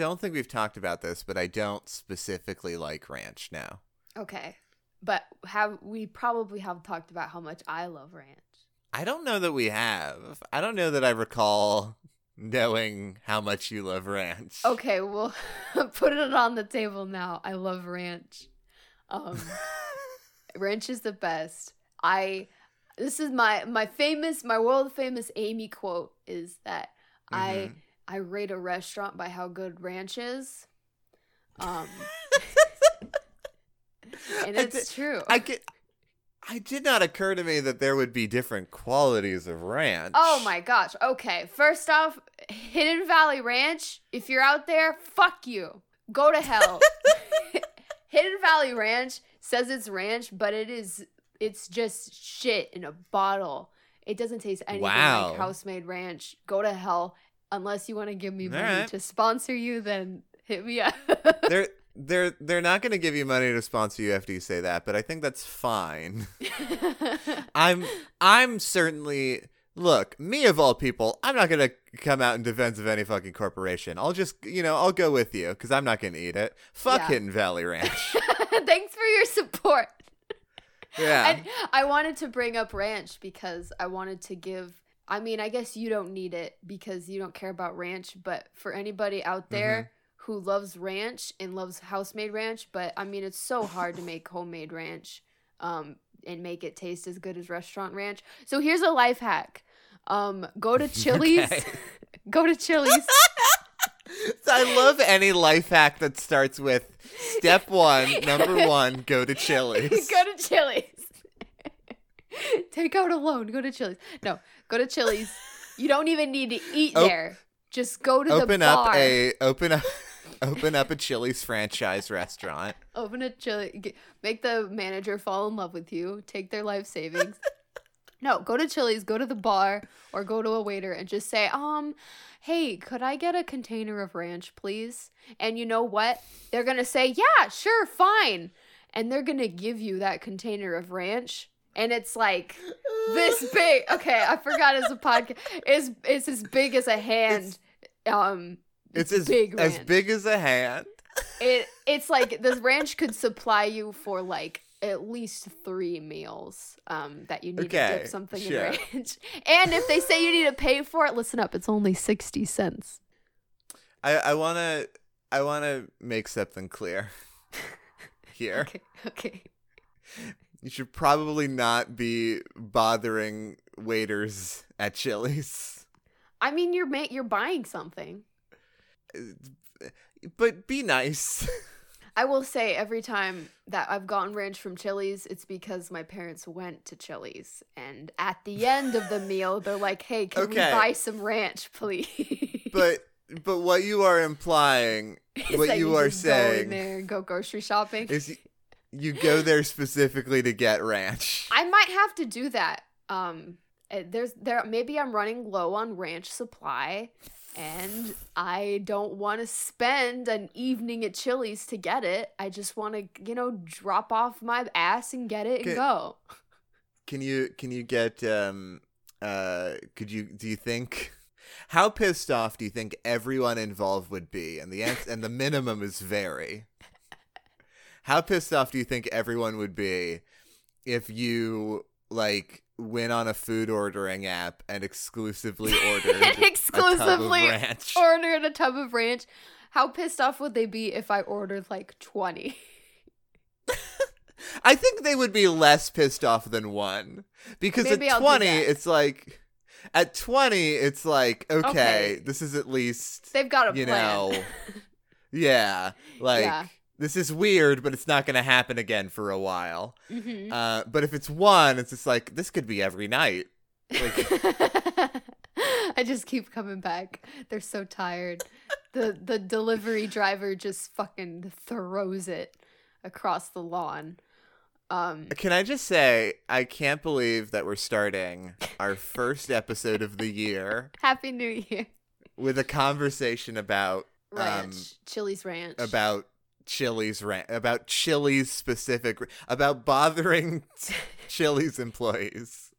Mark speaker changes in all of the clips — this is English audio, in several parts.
Speaker 1: I don't think we've talked about this, but I don't specifically like ranch now.
Speaker 2: Okay. But have we probably have talked about how much I love ranch.
Speaker 1: I don't know that we have. I don't know that I recall knowing how much you love ranch.
Speaker 2: Okay, well put it on the table now. I love ranch. Um ranch is the best. I this is my my famous my world famous Amy quote is that I
Speaker 1: Mhm.
Speaker 2: I rate a restaurant by how good ranch is. Um and
Speaker 1: I
Speaker 2: it's
Speaker 1: did-
Speaker 2: true.
Speaker 1: I get. I did not occur to me that there would be different qualities of ranch.
Speaker 2: Oh my gosh. Okay. First off, Hidden Valley Ranch, if you're out there, fuck you. Go to hell. Hidden Valley Ranch says it's ranch, but it is it's just shit in a bottle. It doesn't taste anything
Speaker 1: Wow.
Speaker 2: like house-made ranch. Go to hell unless you want to give me money
Speaker 1: Alright.
Speaker 2: to sponsor you then hit me up.
Speaker 1: They're they're they're not going to give you money to sponsor you after you say that, but I think that's fine. I'm I'm certainly look, me of all people, I'm not going to come out in defense of any fucking corporation. I'll just, you know, I'll go with you cuz I'm not going to eat it. Fuck
Speaker 2: Yeah.
Speaker 1: Hidden Valley Ranch.
Speaker 2: Thanks for your support.
Speaker 1: Yeah.
Speaker 2: And I wanted to bring up ranch because I wanted to give. I mean, I guess you don't need it because you don't care about ranch, but for anybody out there who loves ranch and loves house made ranch, but I mean, it's so hard to make homemade ranch um, and make it taste as good as restaurant ranch. So here's a life hack um, go to Chili's.
Speaker 1: Okay.
Speaker 2: go to Chili's.
Speaker 1: I love any life hack that starts with step 1, number 1, go to Chili's.
Speaker 2: go to Chili's. Take out a loan. Go to Chili's. No, go to Chili's. You don't even need to eat
Speaker 1: Op-
Speaker 2: there. Just go to
Speaker 1: open
Speaker 2: the bar.
Speaker 1: Open up a open up open up a Chili's franchise restaurant.
Speaker 2: Open a Chili. Make the manager fall in love with you. Take their life savings. no, go to Chili's. Go to the bar or go to a waiter and just say, um, hey, could I get a container of ranch, please? And you know what? They're gonna say, yeah, sure, fine. And they're gonna give you that container of ranch. And it's like this big. Okay, I forgot it's a podcast. It's it's as big as a hand. um,
Speaker 1: It's as
Speaker 2: big
Speaker 1: as
Speaker 2: ranch.
Speaker 1: big as a hand.
Speaker 2: it it's like this ranch could supply you for like at least three meals um that you need to dip something
Speaker 1: sure.
Speaker 2: in ranch. And if they say you need to pay for it, listen up, it's only sixty cents.
Speaker 1: I I want to I want to make something clear here.
Speaker 2: Okay, okay.
Speaker 1: You should probably not be bothering waiters at Chili's.
Speaker 2: I mean, you're ma- you're buying something.
Speaker 1: Uh, but be nice.
Speaker 2: I will say every time that I've gotten ranch from Chili's, it's because my parents went to Chili's, and at the end of the meal, they're like, "Hey, can
Speaker 1: Okay.
Speaker 2: we buy some ranch, please?"
Speaker 1: but but what you are implying, what
Speaker 2: that
Speaker 1: you are
Speaker 2: just go in
Speaker 1: saying
Speaker 2: there and go grocery shopping.
Speaker 1: is you go there specifically to get ranch.
Speaker 2: I might have to do that. Um, eh, there's there maybe I'm running low on ranch supply, and I don't want to spend an evening at Chili's to get it. I just want to, you know, drop off my ass and get it and go.
Speaker 1: Can you can you get um uh could you do you think how pissed off do you think everyone involved would be? And the ans- and the minimum is very. How pissed off do you think everyone would be if you like went on a food ordering app and exclusively ordered
Speaker 2: and
Speaker 1: a tub of
Speaker 2: exclusively
Speaker 1: ranch?
Speaker 2: ordered a tub of ranch. How pissed off would they be if I ordered like 20?
Speaker 1: I think they would be less pissed off than one because
Speaker 2: Maybe
Speaker 1: at
Speaker 2: I'll
Speaker 1: 20 it's like at 20 it's like okay,
Speaker 2: Okay.
Speaker 1: this is at least
Speaker 2: They've got a
Speaker 1: you
Speaker 2: plan.
Speaker 1: know yeah like
Speaker 2: Yeah.
Speaker 1: This is weird but it's not going to happen again for a while
Speaker 2: Mhm.
Speaker 1: uh but if it's one it's just like this could be every night like
Speaker 2: I just keep coming back. They're so tired. The the delivery driver just fucking throws it across the lawn. Um
Speaker 1: can i just say i can't believe that we're starting our first episode of the year
Speaker 2: Happy New Year.
Speaker 1: with a conversation about
Speaker 2: Ranch.
Speaker 1: um
Speaker 2: Chili's Ranch.
Speaker 1: about Chili's rant about Chili's specific about bothering Chili's employees.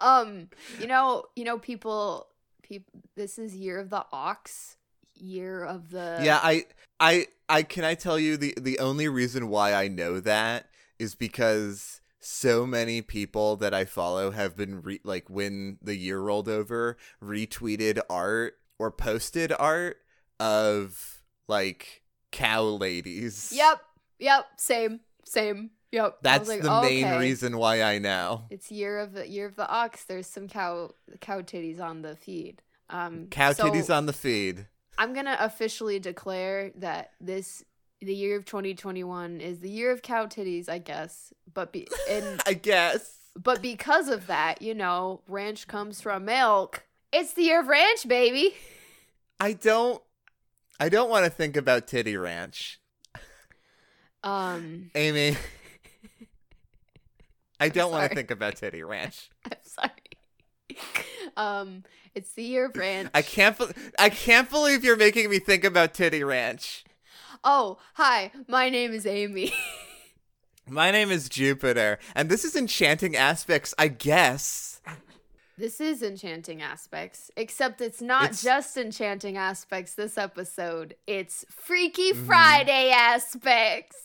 Speaker 2: um you know, you know people people this is year of the ox. year of the
Speaker 1: yeah, I I I can I tell you the the only reason why I know that is because so many people that I follow have been re- like when the year rolled over retweeted art or posted art of like cow ladies.
Speaker 2: Yep. Yep. Same. Same. Yep.
Speaker 1: That's
Speaker 2: like,
Speaker 1: the main
Speaker 2: okay.
Speaker 1: reason why I know.
Speaker 2: It's year of the year of the ox. There's some cow cow titties on the feed. Um,
Speaker 1: Cow
Speaker 2: so
Speaker 1: titties on the feed.
Speaker 2: I'm gonna officially declare that this the year of 2021 is the year of cow titties, I guess. But be and
Speaker 1: I guess.
Speaker 2: but because of that, you know, ranch comes from milk. It's the year of ranch, baby.
Speaker 1: I don't I don't want to think about Titty Ranch.
Speaker 2: Um,
Speaker 1: Amy. I don't want to think about Titty Ranch.
Speaker 2: I'm sorry. Um, it's the year of ranch.
Speaker 1: I can't bel I can't believe you're making me think about Titty Ranch.
Speaker 2: Oh, hi. My name is Amy.
Speaker 1: My name is Jupiter, and this is Enchanting Aspects, I guess.
Speaker 2: This is enchanting aspects, except it's not
Speaker 1: It's-
Speaker 2: just enchanting aspects this episode. It's Freaky
Speaker 1: Mhm.
Speaker 2: Friday aspects.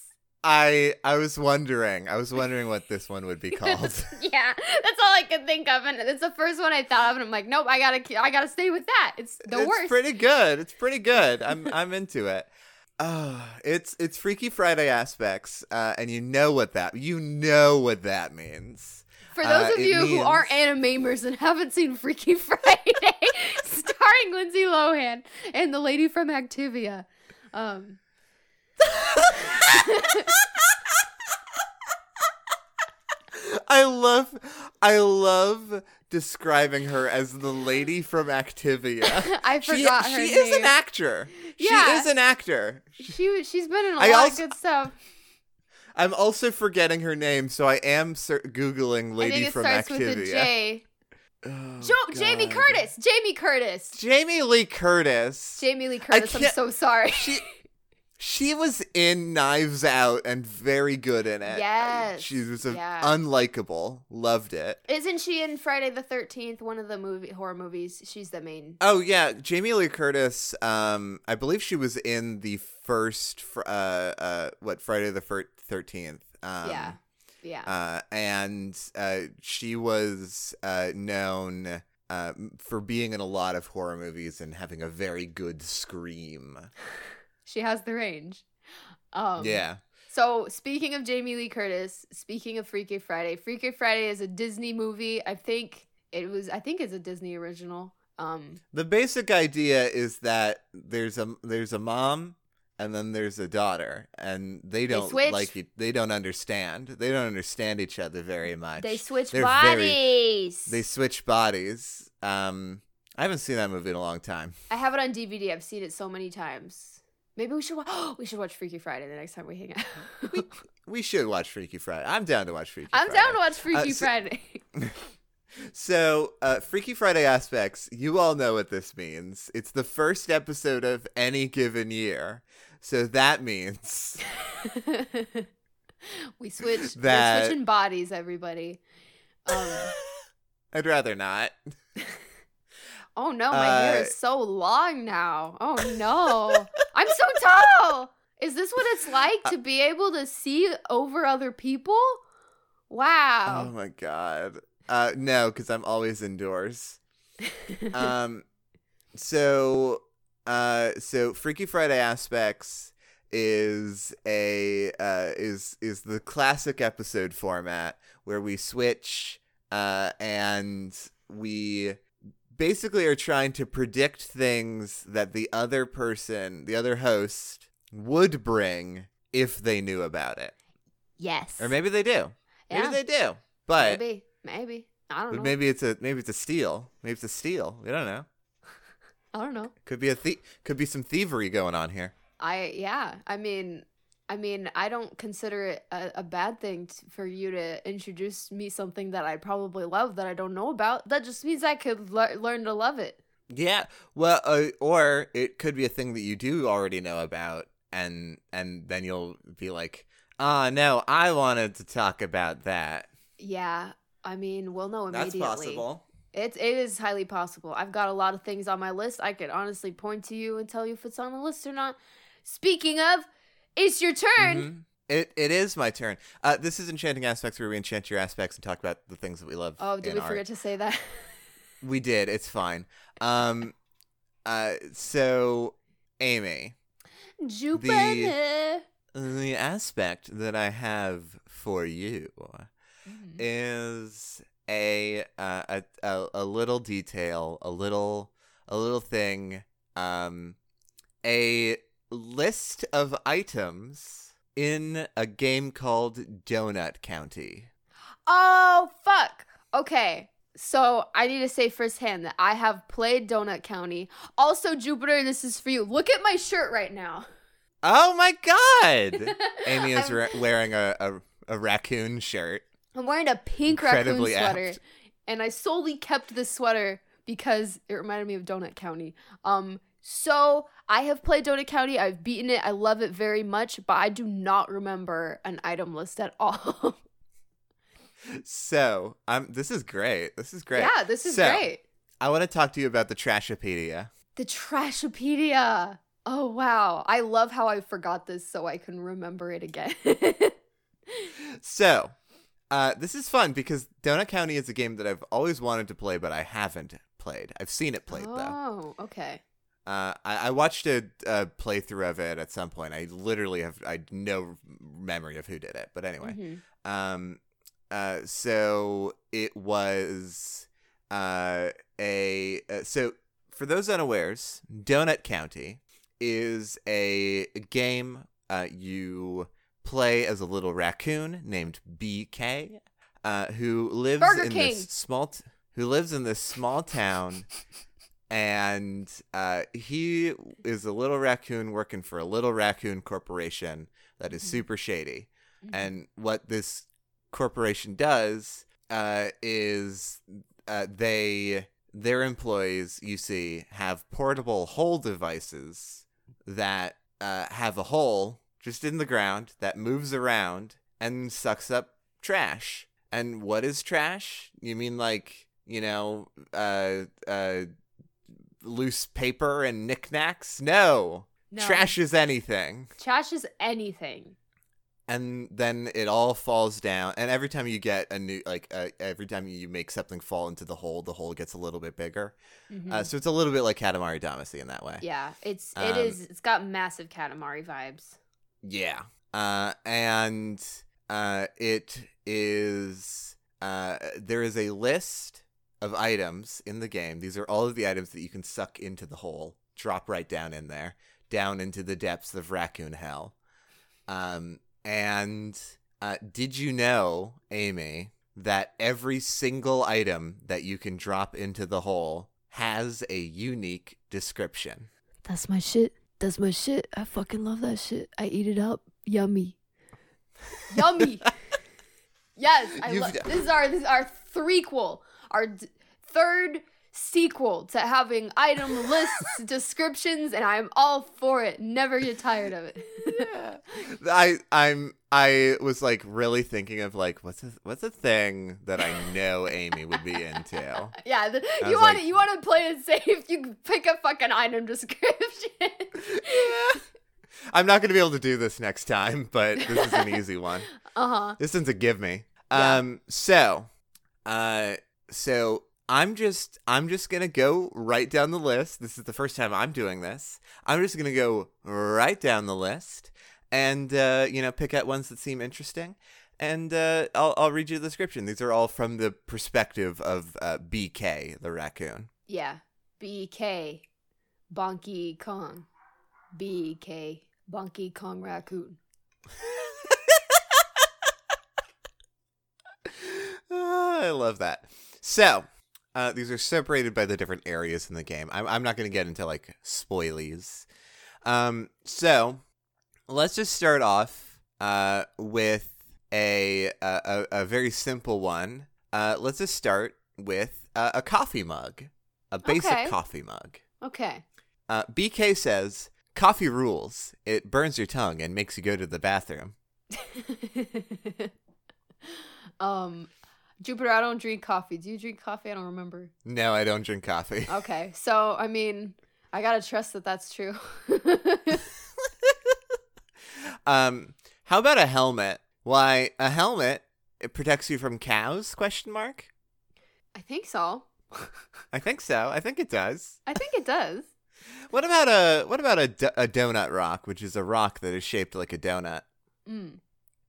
Speaker 1: I I was wondering. I was wondering what this one would be called.
Speaker 2: yeah, that's all I could think of, and it's the first one I thought of, and I'm like, nope, I gotta, I gotta stay with that. It's the
Speaker 1: it's
Speaker 2: worst.
Speaker 1: It's pretty good. It's pretty good. I'm I'm into it. Oh, it's it's Freaky Friday aspects, uh, and you know what that you know what that means.
Speaker 2: For those
Speaker 1: uh,
Speaker 2: of you who aren't animamers and haven't seen Freaky Friday, starring Lindsay Lohan and the lady from Activia, um,
Speaker 1: I love I love describing her as the lady from Activia.
Speaker 2: I
Speaker 1: she
Speaker 2: forgot her
Speaker 1: she
Speaker 2: name.
Speaker 1: is an actor.
Speaker 2: Yeah.
Speaker 1: She is an actor.
Speaker 2: She she's been in a
Speaker 1: I
Speaker 2: lot
Speaker 1: also-
Speaker 2: of good stuff.
Speaker 1: I'm also forgetting her name, so I am ser- googling
Speaker 2: I
Speaker 1: lady
Speaker 2: think it
Speaker 1: from
Speaker 2: starts
Speaker 1: Activia.
Speaker 2: with a J.
Speaker 1: Oh,
Speaker 2: Jo- Jamie Curtis. Jamie Curtis.
Speaker 1: Jamie Lee Curtis.
Speaker 2: Jamie Lee Curtis. I'm so sorry.
Speaker 1: she she was in Knives Out and very good in it.
Speaker 2: Yes,
Speaker 1: She was a
Speaker 2: yeah.
Speaker 1: unlikable. Loved it.
Speaker 2: Isn't she in Friday the Thirteenth? One of the movie horror movies. She's the main.
Speaker 1: Oh yeah, Jamie Lee Curtis. Um, I believe she was in the first, uh, uh, what Friday the Thirteenth. Um,
Speaker 2: yeah, yeah.
Speaker 1: Uh, and uh, she was uh known uh for being in a lot of horror movies and having a very good scream.
Speaker 2: she has the range. Um,
Speaker 1: yeah.
Speaker 2: So speaking of Jamie Lee Curtis, speaking of Freaky Friday, Freaky Friday is a Disney movie. I think it was. I think it's a Disney original. Um,
Speaker 1: The basic idea is that there's a there's a mom and then there's a daughter and they don't
Speaker 2: switch.
Speaker 1: like e- they don't understand. They don't understand each other very much.
Speaker 2: they switch
Speaker 1: They're very-
Speaker 2: bodies.
Speaker 1: they switch bodies. Um I haven't seen that movie in a long time.
Speaker 2: I have it on DVD. I've seen it so many times. Maybe we should watch. we should watch Freaky Friday the next time we hang out.
Speaker 1: We should watch Freaky Friday. I'm down to watch Freaky
Speaker 2: I'm
Speaker 1: Friday.
Speaker 2: down to watch Freaky
Speaker 1: so-
Speaker 2: Friday.
Speaker 1: So, uh, Freaky Friday aspects, you all know what this means. It's the first episode of any given year. So that means
Speaker 2: we switch.
Speaker 1: That-
Speaker 2: We're switching bodies, everybody. Um,
Speaker 1: I'd rather not.
Speaker 2: oh no, my hair
Speaker 1: Uh,
Speaker 2: is so long now. Oh no, I'm so tall. Is this what it's like
Speaker 1: Uh,
Speaker 2: to be able to see over other people? Wow.
Speaker 1: Oh my god. Uh, no, because I'm always indoors. um, so, uh, so Freaky Friday aspects is a uh, is is the classic episode format where we switch uh, and we basically are trying to predict things that the other person, the other host, would bring if they knew about it,
Speaker 2: yes.
Speaker 1: or maybe they do. Maybe
Speaker 2: Yeah.
Speaker 1: they do, but
Speaker 2: maybe, maybe. I don't
Speaker 1: but
Speaker 2: know.
Speaker 1: maybe it's a maybe it's a steal. Maybe it's a steal. We don't know.
Speaker 2: I don't know.
Speaker 1: Could be a thie- could be some thievery going on here.
Speaker 2: I yeah. I mean, I mean, I don't consider it a, a bad thing t- for you to introduce me something that I probably love that I don't know about. That just means I could lear learn to love it.
Speaker 1: Yeah. Well, uh, or it could be a thing that you do already know about, and and then you'll be like, "Ah, no, I wanted to talk about that."
Speaker 2: Yeah. I mean, we'll know immediately.
Speaker 1: That's possible.
Speaker 2: It's it is highly possible. I've got a lot of things on my list. I could honestly point to you and tell you if it's on the list or not. Speaking of, it's your turn.
Speaker 1: Mhm. It it is my turn. Uh, this is enchanting aspects where we enchant your aspects and talk about the things that we love.
Speaker 2: Oh, did we
Speaker 1: art.
Speaker 2: forget to say that?
Speaker 1: We did. It's fine. Um, uh, so Amy,
Speaker 2: Jupiter.
Speaker 1: the aspect that I have for you
Speaker 2: Mhm.
Speaker 1: is a uh, a, a little detail, a little a little thing, um, a list of items in a game called Donut County.
Speaker 2: Oh fuck. Okay. So I need to say firsthand that I have played Donut County. Also, Jupiter, this is for you. Look at my shirt right now.
Speaker 1: Oh my god! Amy is ra- wearing a, a a raccoon shirt.
Speaker 2: I'm wearing a pink
Speaker 1: Incredibly
Speaker 2: raccoon sweater,
Speaker 1: apt.
Speaker 2: and I solely kept this sweater because it reminded me of Donut County. Um, so I have played Donut County. I've beaten it. I love it very much, but I do not remember an item list at all.
Speaker 1: So, um, this is great. This is great.
Speaker 2: Yeah, this is
Speaker 1: So,
Speaker 2: great.
Speaker 1: I want to talk to you about the Trashopedia.
Speaker 2: The Trashopedia. Oh wow, I love how I forgot this so I can remember it again.
Speaker 1: So, uh, this is fun because Donut County is a game that I've always wanted to play, but I haven't played. I've seen it played though.
Speaker 2: oh, okay.
Speaker 1: Uh, I, I watched a, a playthrough of it at some point. I literally have I no memory of who did it, but anyway.
Speaker 2: Mhm.
Speaker 1: Um, uh, so it was uh, a uh, so for those unawares, Donut County is a game uh, you play as a little raccoon named BK, uh, who lives
Speaker 2: Burger
Speaker 1: in
Speaker 2: King.
Speaker 1: this small t- who lives in this small town. And uh, he is a little raccoon working for a little raccoon corporation that is
Speaker 2: Mhm.
Speaker 1: super shady.
Speaker 2: Mhm.
Speaker 1: And what this corporation does uh, is uh, they their employees, you see, have portable hole devices that uh, have a hole just in the ground that moves around and sucks up trash. And what is trash? You mean like you know, uh, uh, loose paper and knickknacks? No.
Speaker 2: No.
Speaker 1: Trash is anything
Speaker 2: Trash is anything.
Speaker 1: and then it all falls down and every time you get a new like uh, every time you make something fall into the hole the hole gets a little bit bigger
Speaker 2: Mhm.
Speaker 1: uh, so it's a little bit like katamari damacy in that way
Speaker 2: yeah, it's it
Speaker 1: um,
Speaker 2: is. It's got massive Katamari vibes.
Speaker 1: Yeah. Uh, and uh, it is uh, there is a list of items in the game. These are all of the items that you can suck into the hole drop right down in there down into the depths of raccoon hell. Um, and uh, did you know amy that every single item that you can drop into the hole has a unique description?
Speaker 2: That's my shit. That's my shit. I fucking love that shit. I eat it up. Yummy. Yummy. yes, I
Speaker 1: You've-
Speaker 2: love. This is our this is our threequel. Our d- third sequel to having item lists, descriptions, and I'm all for it. Never get tired of it.
Speaker 1: I I'm I was like really thinking of like what's a, what's a thing that I know Amy would be into.
Speaker 2: yeah, the, you want
Speaker 1: like-
Speaker 2: to you want to play it safe. You pick a fucking item description. yeah.
Speaker 1: I'm not gonna be able to do this next time, but this is an easy one.
Speaker 2: uh huh.
Speaker 1: This one's a give me.
Speaker 2: Yeah.
Speaker 1: Um, so, uh, so I'm just I'm just gonna go right down the list. This is the first time I'm doing this. I'm just gonna go right down the list and uh, you know pick out ones that seem interesting. And uh, I'll I'll read you the description. These are all from the perspective of uh, BK, the raccoon.
Speaker 2: Yeah. BK. Bonky Kong. BK. Bonky Kong Raccoon.
Speaker 1: Ah, I love that. So, uh, these are separated by the different areas in the game. I'm, I'm not going to get into like spoilies. Um, so, let's just start off uh, with a, a, a, very simple one. Uh, let's just start with uh, a coffee mug, a basic
Speaker 2: Okay.
Speaker 1: coffee mug.
Speaker 2: Okay.
Speaker 1: Uh, BK says, Coffee rules. It burns your tongue and makes you go to the bathroom.
Speaker 2: um Jupiter, I don't drink coffee. Do you drink coffee? I don't remember.
Speaker 1: No, I don't drink coffee.
Speaker 2: Okay, so I mean, I gotta trust that that's true.
Speaker 1: Um, how about a helmet? Why a helmet? It protects you from cows? Question mark.
Speaker 2: I think so.
Speaker 1: I think so. I think it does.
Speaker 2: I think it does.
Speaker 1: What about a what about a, do- a donut rock, which is a rock that is shaped like a donut?
Speaker 2: Mm.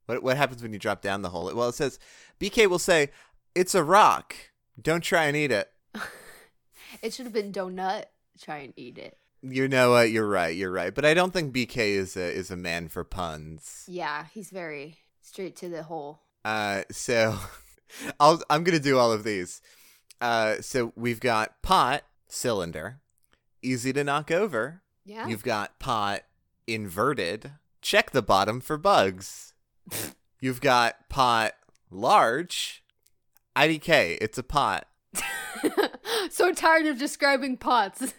Speaker 1: What what happens when you drop down the hole? Well, it says BK will say it's a rock. Don't try and eat it.
Speaker 2: It should have been donut. Try and eat it.
Speaker 1: You know what? You're right. You're right. But I don't think BK is a is a man for puns.
Speaker 2: Yeah, he's very straight to the hole.
Speaker 1: Uh, so I'll I'm gonna do all of these. Uh, so we've got pot cylinder, easy to knock over.
Speaker 2: Yeah.
Speaker 1: You've got pot inverted. Check the bottom for bugs. You've got pot large. IDK, it's a pot.
Speaker 2: so tired of describing pots.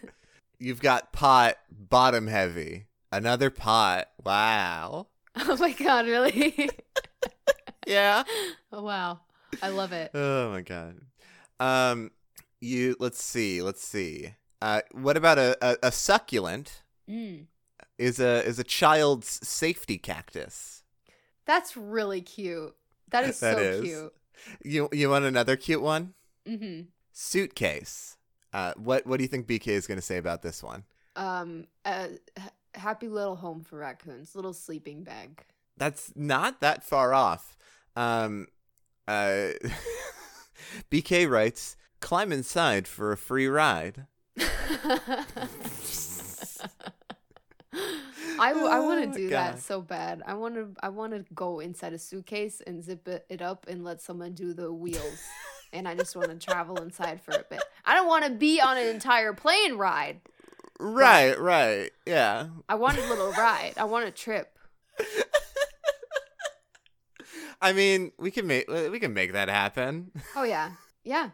Speaker 1: You've got pot bottom heavy. Another pot. Wow.
Speaker 2: oh my god, really?
Speaker 1: Yeah.
Speaker 2: oh wow. I love it.
Speaker 1: Oh my god. Um you let's see, let's see. Uh what about a, a, a succulent
Speaker 2: Mm.
Speaker 1: is a is a child's safety cactus.
Speaker 2: That's really cute. That is
Speaker 1: That
Speaker 2: so
Speaker 1: is.
Speaker 2: cute.
Speaker 1: You you want another cute one?
Speaker 2: hmm
Speaker 1: Suitcase. Uh what what do you think BK is going to say about this one?
Speaker 2: Um, a h- happy little home for raccoons, little sleeping bag.
Speaker 1: That's not that far off. Um uh BK writes, "Climb inside for a free ride."
Speaker 2: I, w- I
Speaker 1: Oh
Speaker 2: want to do
Speaker 1: God.
Speaker 2: that so bad. I want to I want to go inside a suitcase and zip it, it up and let someone do the wheels. and I just want to travel inside for a bit. I don't want to be on an entire plane ride.
Speaker 1: Right, right. Yeah.
Speaker 2: I want a little ride. I want a trip.
Speaker 1: I mean, we can make we can make that happen.
Speaker 2: Oh yeah. Yeah.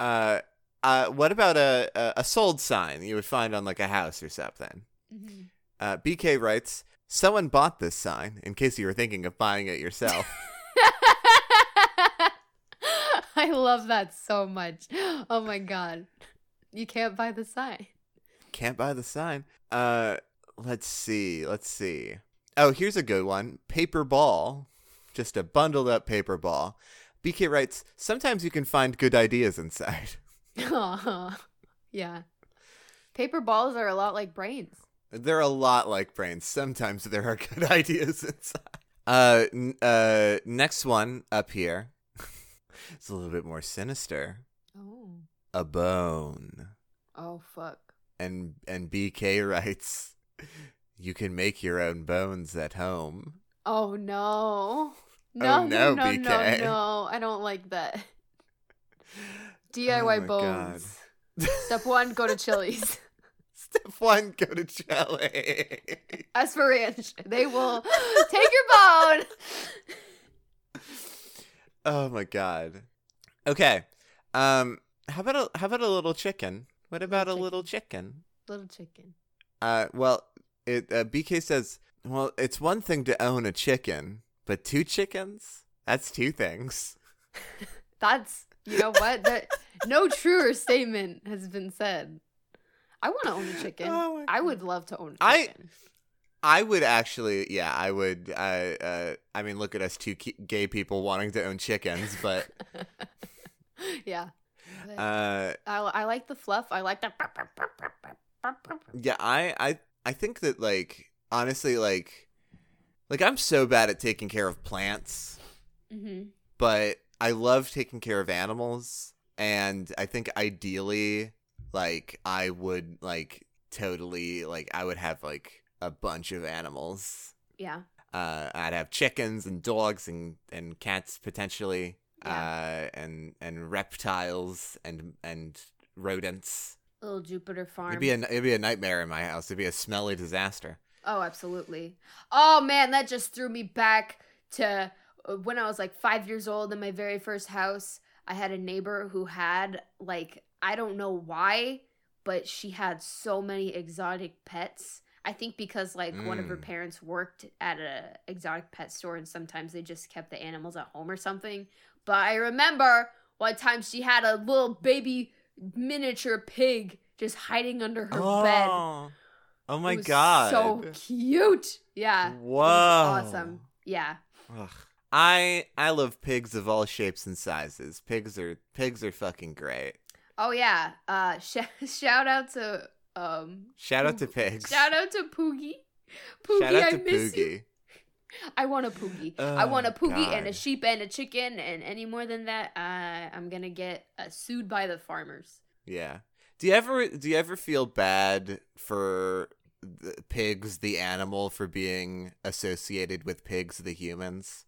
Speaker 1: Uh uh what about a a, a sold sign you would find on like a house or something?
Speaker 2: Mhm.
Speaker 1: Uh BK writes, "Someone bought this sign in case you were thinking of buying it yourself."
Speaker 2: I love that so much. Oh my god. You can't buy the sign.
Speaker 1: Can't buy the sign. Uh let's see. Let's see. Oh, here's a good one. Paper ball. Just a bundled up paper ball. BK writes, "Sometimes you can find good ideas inside."
Speaker 2: Yeah. Paper balls are a lot like brains.
Speaker 1: They're a lot like brains. Sometimes there are good ideas inside. Uh, n- uh, next one up here. It's a little bit more sinister.
Speaker 2: Oh.
Speaker 1: A bone.
Speaker 2: Oh fuck.
Speaker 1: And and BK writes, you can make your own bones at home.
Speaker 2: Oh no. No,
Speaker 1: Oh, no,
Speaker 2: no, no, no, no. I don't like that.
Speaker 1: Oh
Speaker 2: DIY
Speaker 1: my
Speaker 2: bones. Step one, go to Chili's.
Speaker 1: Step one, go to Jelly.
Speaker 2: As for ranch, they will take your bone.
Speaker 1: Oh my god. Okay. Um, how about a how about a little chicken? What about a
Speaker 2: chicken.
Speaker 1: little chicken?
Speaker 2: Little chicken.
Speaker 1: Uh, well, it uh, BK says, well, it's one thing to own a chicken, but two chickens? That's two things.
Speaker 2: That's you know what? That no truer statement has been said. I want to own a chicken.
Speaker 1: Oh
Speaker 2: I would love to own a chicken.
Speaker 1: I would actually, yeah, I would. Uh, uh, I mean, look at us two gay people wanting to own chickens, but
Speaker 2: yeah.
Speaker 1: Uh,
Speaker 2: I, I like the fluff. I like the.
Speaker 1: yeah, I, I, I think that like honestly, like, like I'm so bad at taking care of plants.
Speaker 2: hmm
Speaker 1: but I love taking care of animals, and I think ideally, like I would like totally like I would have like a bunch of animals.
Speaker 2: Yeah.
Speaker 1: Uh, I'd have chickens and dogs and and cats potentially, uh, and and reptiles and and rodents.
Speaker 2: Little Jupiter farm.
Speaker 1: It'd be a it'd be a nightmare in my house. It'd be a smelly disaster.
Speaker 2: Oh, absolutely. Oh man, that just threw me back to uh, when I was like five years old in my very first house. I had a neighbor who had like I don't know why, but she had so many exotic pets. I think because like one of her
Speaker 1: Mm.
Speaker 2: parents worked at a exotic pet store and sometimes they just kept the animals at home or something. But I remember one time she had a little baby miniature pig just hiding under her bed.
Speaker 1: oh. Oh my god.
Speaker 2: So cute. Yeah.
Speaker 1: Whoa.
Speaker 2: awesome. Yeah.
Speaker 1: Ugh. I I love pigs of all shapes and sizes. Pigs are pigs are fucking great.
Speaker 2: Oh yeah. Uh sh- shout out to um
Speaker 1: Shout out to pigs.
Speaker 2: Shout out to Poogie. Poogie,
Speaker 1: Shout out
Speaker 2: I
Speaker 1: to
Speaker 2: miss you. I want a Poogie. I want a
Speaker 1: Oh,
Speaker 2: Poogie and a sheep and a chicken and any more than that, uh, I'm gonna get uh, sued by the farmers.
Speaker 1: Yeah. Do you ever do you ever feel bad for the pigs, the animal, for being associated with pigs, the humans?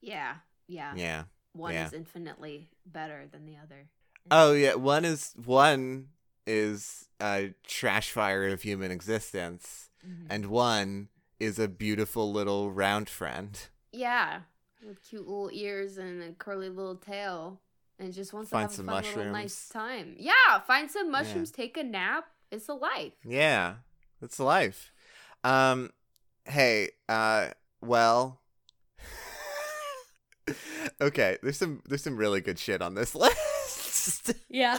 Speaker 2: Yeah, yeah.
Speaker 1: Yeah.
Speaker 2: One
Speaker 1: yeah.
Speaker 2: is infinitely better than the other.
Speaker 1: Oh yeah. One is one is a trash fire of human existence,
Speaker 2: Mhm.
Speaker 1: and one is a beautiful little round friend.
Speaker 2: Yeah, with cute little ears and a curly little tail, and just wants
Speaker 1: Find
Speaker 2: to have
Speaker 1: some
Speaker 2: a fun little nice time. Yeah, find some mushrooms, take a nap. It's a life.
Speaker 1: Yeah, that's life. Um, hey, uh, well, okay. There's some there's some really good shit on this list.
Speaker 2: Yeah.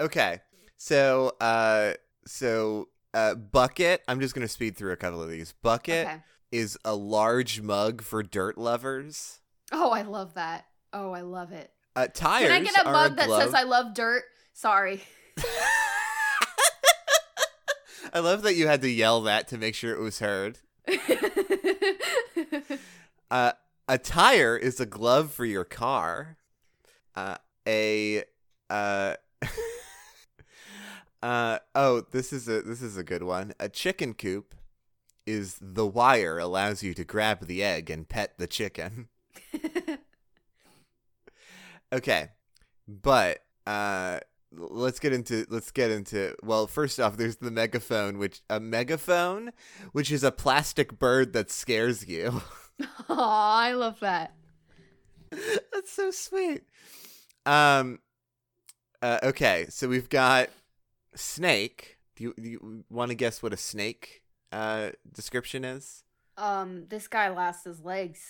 Speaker 1: Okay, so uh, so uh, bucket. I'm just gonna speed through a couple of these. Bucket
Speaker 2: Okay.
Speaker 1: is a large mug for dirt lovers.
Speaker 2: Oh, I love that. Oh, I love it.
Speaker 1: Uh, tires.
Speaker 2: Can I get a mug that says I love dirt? Sorry.
Speaker 1: I love that you had to yell that to make sure it was heard. Uh, a tire is a glove for your car. Uh, a uh, uh, oh, this is a this is a good one. A chicken coop is the wire allows you to grab the egg and pet the chicken. Okay, but uh, let's get into let's get into well. First off, there's the megaphone, which a megaphone, which is a plastic bird that scares you.
Speaker 2: I love that.
Speaker 1: That's so sweet. Um. Uh, okay, so we've got snake. Do you, do you want to guess what a snake uh description is?
Speaker 2: Um, this guy lost his legs.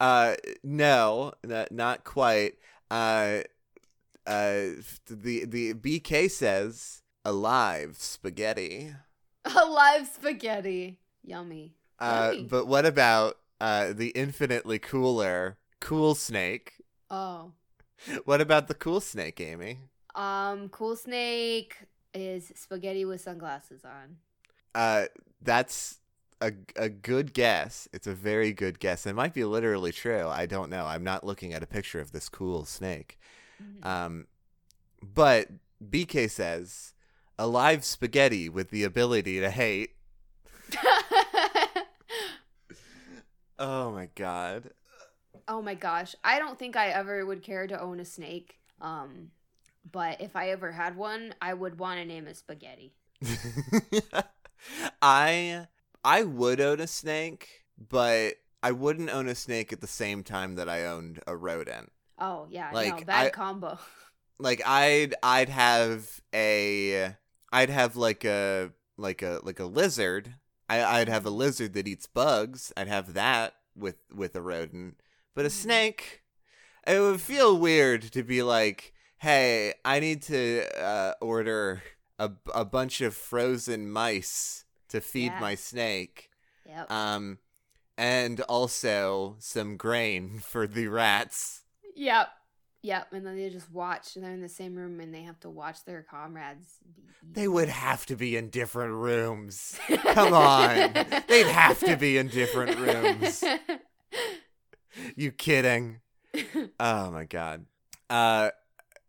Speaker 1: Uh, no, n- not quite. Uh, uh, the the BK says alive spaghetti.
Speaker 2: Alive spaghetti. Yummy.
Speaker 1: Uh,
Speaker 2: Yummy.
Speaker 1: but what about uh the infinitely cooler cool snake?
Speaker 2: Oh.
Speaker 1: What about the cool snake, Amy?
Speaker 2: Um, Cool Snake is spaghetti with sunglasses on.
Speaker 1: Uh, that's a a good guess. It's a very good guess. It might be literally true. I don't know. I'm not looking at a picture of this cool snake.
Speaker 2: Mhm.
Speaker 1: Um, but BK says a live spaghetti with the ability to hate. Oh my god.
Speaker 2: oh my gosh. I don't think I ever would care to own a snake. Um, but if I ever had one, I would want to name it Spaghetti.
Speaker 1: I I would own a snake, but I wouldn't own a snake at the same time that I owned a rodent.
Speaker 2: Oh yeah, no,
Speaker 1: Like,
Speaker 2: bad
Speaker 1: I-
Speaker 2: combo.
Speaker 1: Like I'd I'd have a I'd have like a like a like a lizard. I I'd have a lizard that eats bugs. I'd have that with with a rodent. But a
Speaker 2: Mhm.
Speaker 1: snake it would feel weird to be like, "Hey, I need to uh, order a a bunch of frozen mice to feed
Speaker 2: Yeah.
Speaker 1: my snake."
Speaker 2: Yep.
Speaker 1: Um and also some grain for the rats.
Speaker 2: yep. Yep. And then they just watch. And they're in the same room, and they have to watch their comrades. Be
Speaker 1: They would have to be in different rooms. Come on. They'd have to be in different rooms. You kidding? Oh my god. Uh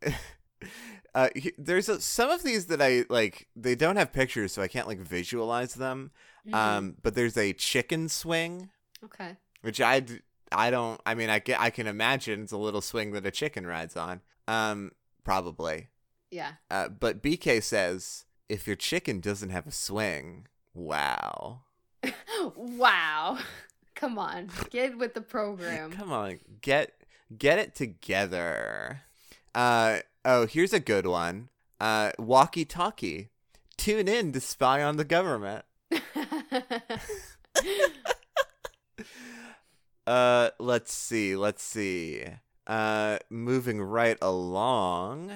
Speaker 1: uh he- there's a, some of these that I like they don't have pictures so I can't like visualize them.
Speaker 2: Mhm.
Speaker 1: Um but there's a chicken swing
Speaker 2: okay.
Speaker 1: which I I don't I mean I ca- I can imagine it's a little swing that a chicken rides on. Um probably.
Speaker 2: Yeah.
Speaker 1: Uh, but BK says if your chicken doesn't have a swing, wow.
Speaker 2: wow. Come on. Get with the program.
Speaker 1: Come on, get get it together. Uh oh, here's a good one. Uh walkie talkie. Tune in to spy on the government. Uh, let's see. Let's see. Uh, moving right along.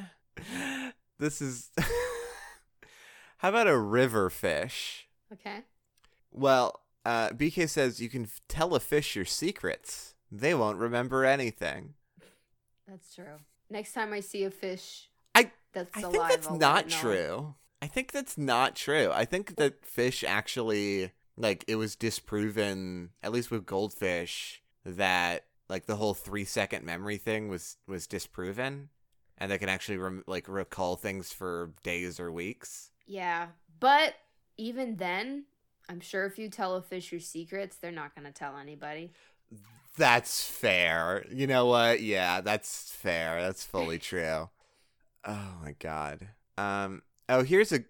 Speaker 1: This is. How about a river fish?
Speaker 2: okay.
Speaker 1: Well, uh, BK says you can f- tell a fish your secrets. They won't remember anything.
Speaker 2: That's true. Next time I see a fish
Speaker 1: I
Speaker 2: that's
Speaker 1: I
Speaker 2: alive,
Speaker 1: think that's
Speaker 2: I'll
Speaker 1: not true. I think that's not true. I think that fish actually like it was disproven at least with goldfish that like the whole 3 second memory thing was was disproven and they can actually rem- like recall things for days or weeks.
Speaker 2: Yeah, but even then, I'm sure if you tell a fish your secrets, they're not gonna tell anybody.
Speaker 1: That's fair. You know what? Yeah, that's fair. That's fully true. Oh my god. Um oh, here's a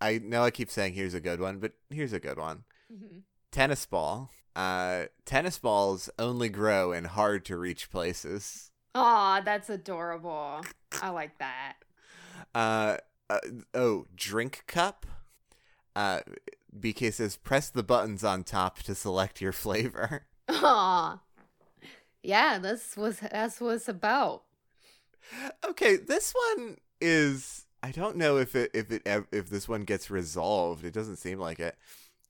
Speaker 1: I know I keep saying here's a good one, but here's a good one.
Speaker 2: Mm-hmm.
Speaker 1: tennis ball. Uh, tennis balls only grow in hard to reach places.
Speaker 2: Aw, that's adorable. I like that.
Speaker 1: Uh, uh, oh, drink cup. Uh, BK says press the buttons on top to select your flavor.
Speaker 2: Aw. Yeah, that's what that's what it's about.
Speaker 1: Okay, this one is. I don't know if it if it if this one gets resolved. It doesn't seem like it.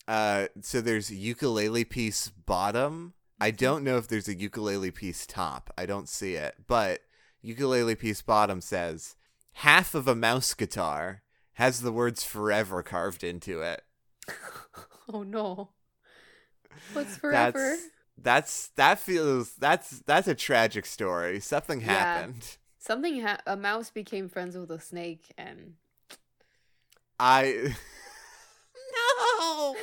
Speaker 1: Uh, so there's ukulele piece bottom. I don't know if there's a ukulele piece top. I don't see it, but ukulele piece bottom says half of a mouse guitar has the words forever carved into it.
Speaker 2: Oh no. What's forever?
Speaker 1: That's that's that feels that's that's a tragic story. Something
Speaker 2: Yeah.
Speaker 1: happened.
Speaker 2: Something ha- a mouse became friends with a snake and
Speaker 1: I no.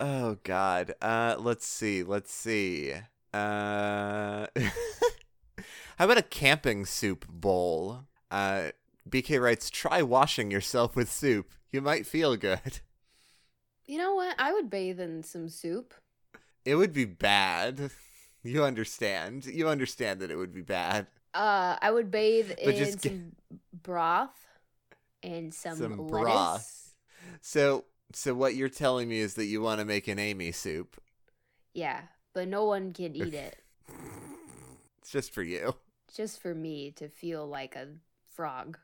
Speaker 1: Oh God. Uh, let's see. Let's see. Uh, how about a camping soup bowl? Uh, BK writes, "Try washing yourself with soup. You might feel good.
Speaker 2: you know what? I would bathe in some soup.
Speaker 1: It would be bad. You understand. You understand that it would be bad.
Speaker 2: Uh, I would bathe
Speaker 1: But
Speaker 2: in some broth and some,
Speaker 1: Some
Speaker 2: lettuce.
Speaker 1: broth. So, so what you're telling me is that you want to make an Amy soup.
Speaker 2: Yeah, but no one can eat it.
Speaker 1: It's just for you."
Speaker 2: Just for me to feel like a frog.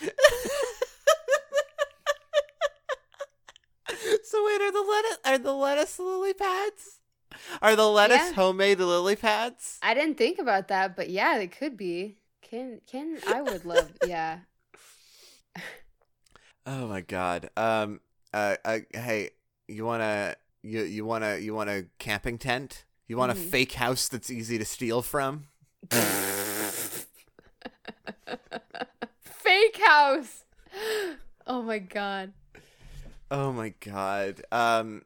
Speaker 1: so wait, are the lettuce are the lettuce lily pads? Are the lettuce
Speaker 2: Yeah.
Speaker 1: homemade lily pads?
Speaker 2: I didn't think about that, but yeah, they could be. Can can I would love yeah.
Speaker 1: Oh my god. Um. Uh. uh hey, you wanna you you wanna you want a camping tent? You want a
Speaker 2: Mhm.
Speaker 1: fake house that's easy to steal from?
Speaker 2: Fake house. Oh my god.
Speaker 1: Oh my god. Um.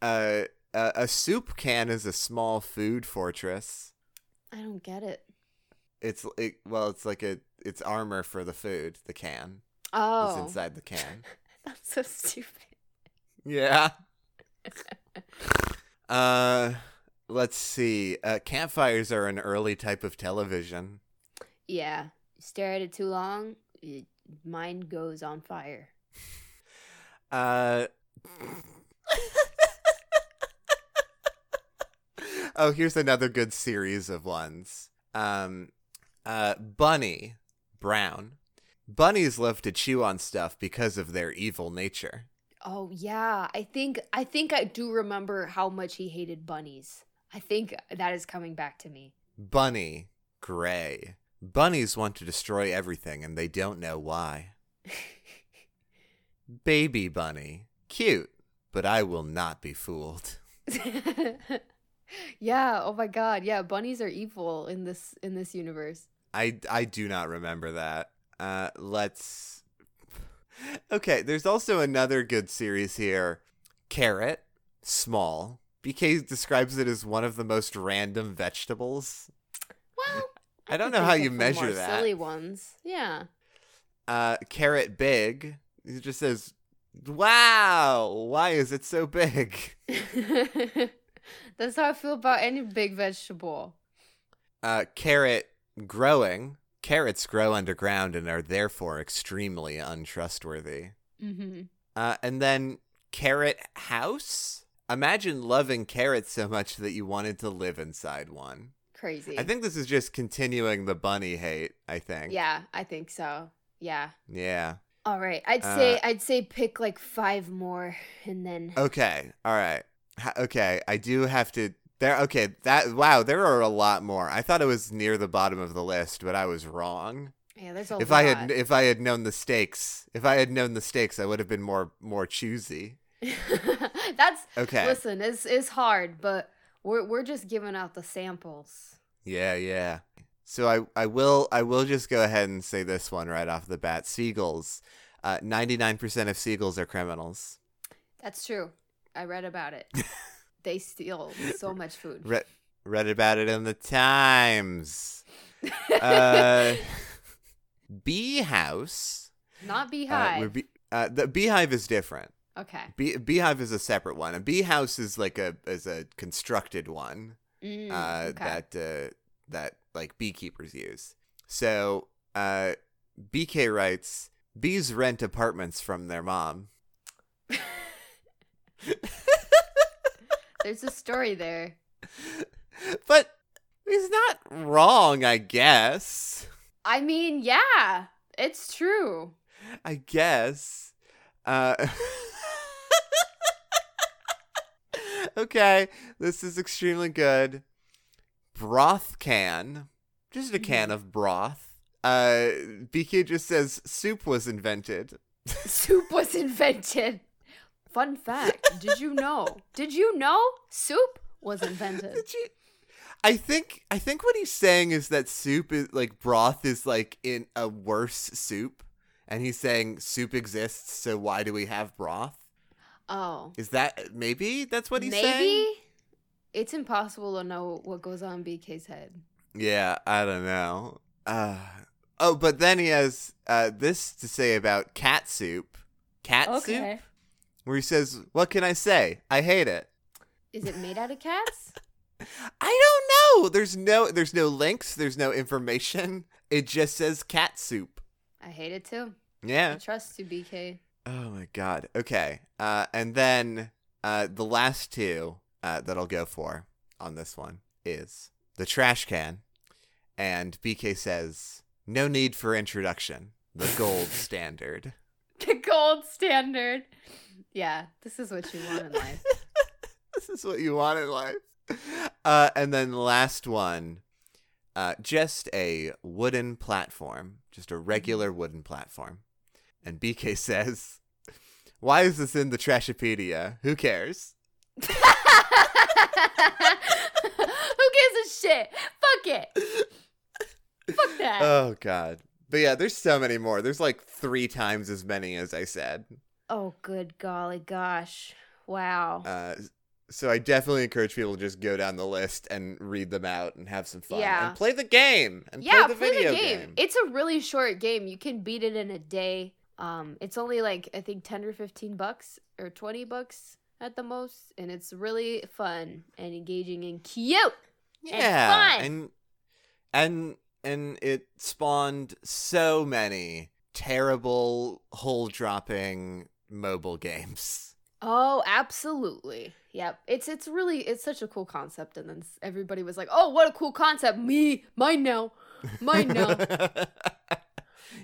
Speaker 1: Uh. A, a soup can is a small food fortress.
Speaker 2: I don't get it.
Speaker 1: It's it, well, it's like a it's armor for the food. The can
Speaker 2: Oh, it's
Speaker 1: inside the can.
Speaker 2: That's so stupid.
Speaker 1: Yeah. uh, let's see. Uh, campfires are an early type of television.
Speaker 2: Yeah. Stare at it too long, it, mine goes on fire.
Speaker 1: Uh. oh, here's another good series of ones. Um, uh, Bunny Brown. Bunnies love to chew on stuff because of their evil nature.
Speaker 2: Oh yeah, I think I think I do remember how much he hated bunnies. I think that is coming back to me.
Speaker 1: Bunny Gray. Bunnies want to destroy everything and they don't know why. Baby Bunny. Cute, but I will not be fooled.
Speaker 2: yeah, oh my god. Yeah, bunnies are evil in this in this universe.
Speaker 1: I, I do not remember that. Uh, let's. Okay, there's also another good series here Carrot, small. BK describes it as one of the most random vegetables.
Speaker 2: Well,
Speaker 1: I don't know how you measure that.
Speaker 2: Silly ones. Yeah.
Speaker 1: Uh, carrot big. He just says, "Wow, why is it so big?"
Speaker 2: That's how I feel about any big vegetable.
Speaker 1: Uh, carrot growing. carrots grow underground and are therefore extremely untrustworthy.
Speaker 2: Mm-hmm.
Speaker 1: Uh, and then carrot house. Imagine loving carrots so much that you wanted to live inside one.
Speaker 2: Crazy.
Speaker 1: I think this is just continuing the bunny hate. I think.
Speaker 2: Yeah, I think so. Yeah.
Speaker 1: Yeah.
Speaker 2: All right. I'd say
Speaker 1: Uh,
Speaker 2: I'd say pick like five more and then
Speaker 1: Okay. All right. Okay. I do have to. There. Okay. That. Wow. There are a lot more. I thought it was near the bottom of the list, but I was wrong.
Speaker 2: yeah, there's a
Speaker 1: if
Speaker 2: lot.
Speaker 1: I had if I had known the stakes, if I had known the stakes, I would have been more more choosy.
Speaker 2: That's
Speaker 1: Okay.
Speaker 2: listen, it's it's hard, but we're we're just giving out the samples.
Speaker 1: Yeah, yeah. So I I will I will just go ahead and say this one right off the bat. Seagulls. Uh, 99% of seagulls are criminals.
Speaker 2: That's true. I read about it. they steal so much food.
Speaker 1: Re- read about it in the Times. Uh, bee house.
Speaker 2: Not
Speaker 1: Uh,
Speaker 2: beehive.
Speaker 1: where bee- uh, the beehive is different.
Speaker 2: okay.
Speaker 1: Bee- beehive is a separate one. A bee house is like a is a constructed one.
Speaker 2: Mm,
Speaker 1: uh,
Speaker 2: okay.
Speaker 1: that uh, that like beekeepers use. So uh, BK writes, bees rent apartments from their mom.
Speaker 2: There's a story there.
Speaker 1: But he's not wrong, I guess.
Speaker 2: I mean, yeah, it's true.
Speaker 1: I guess. Uh, okay, this is extremely good. Broth can. Just a can of broth. Uh, BK just says soup was invented.
Speaker 2: Soup was invented. Fun fact. Did you know? Did you know soup was invented?
Speaker 1: I think I think what he's saying is that soup is like broth is like in a worse soup, and he's saying soup exists, so why do we have broth?
Speaker 2: Oh.
Speaker 1: Is that maybe that's what he's
Speaker 2: Maybe
Speaker 1: saying?
Speaker 2: It's impossible to know what goes on in BK's head.
Speaker 1: Yeah, I don't know. Uh, oh, but then he has uh, this to say about cat soup. Cat soup, where he says, "What can I say? I hate it."
Speaker 2: Is it made out of cats?
Speaker 1: I don't know. There's no there's no links, there's no information. It just says cat soup.
Speaker 2: I hate it too. I
Speaker 1: Yeah.
Speaker 2: trust you, BK.
Speaker 1: Oh my god. Okay. Uh and then uh the last two uh that I'll go for on this one is the trash can and BK says no need for introduction. The gold standard.
Speaker 2: The gold standard. Yeah, this is what you want in life.
Speaker 1: this is what you want in life. Uh, and then last one, uh, just a wooden platform, just a regular wooden platform. And BK says, "Why is this in the Trashopedia? Who cares?"
Speaker 2: Who gives a shit? Fuck it. Fuck that.
Speaker 1: Oh God. But yeah, there's so many more. There's like three times as many as I said.
Speaker 2: oh, good golly gosh. Wow.
Speaker 1: Uh, so I definitely encourage people to just go down the list and read them out and have some fun
Speaker 2: Yeah.
Speaker 1: and play the game and
Speaker 2: yeah,
Speaker 1: play the video
Speaker 2: game.
Speaker 1: game.
Speaker 2: It's a really short game. You can beat it in a day. Um, it's only like I think ten or fifteen bucks or twenty bucks at the most, and it's really fun and engaging and cute.
Speaker 1: yeah
Speaker 2: fun.
Speaker 1: and and and it spawned so many terrible hole dropping mobile games
Speaker 2: Oh, absolutely. Yep. It's it's really it's such a cool concept, and then everybody was like, "Oh, what a cool concept! Me, mine now, mine now."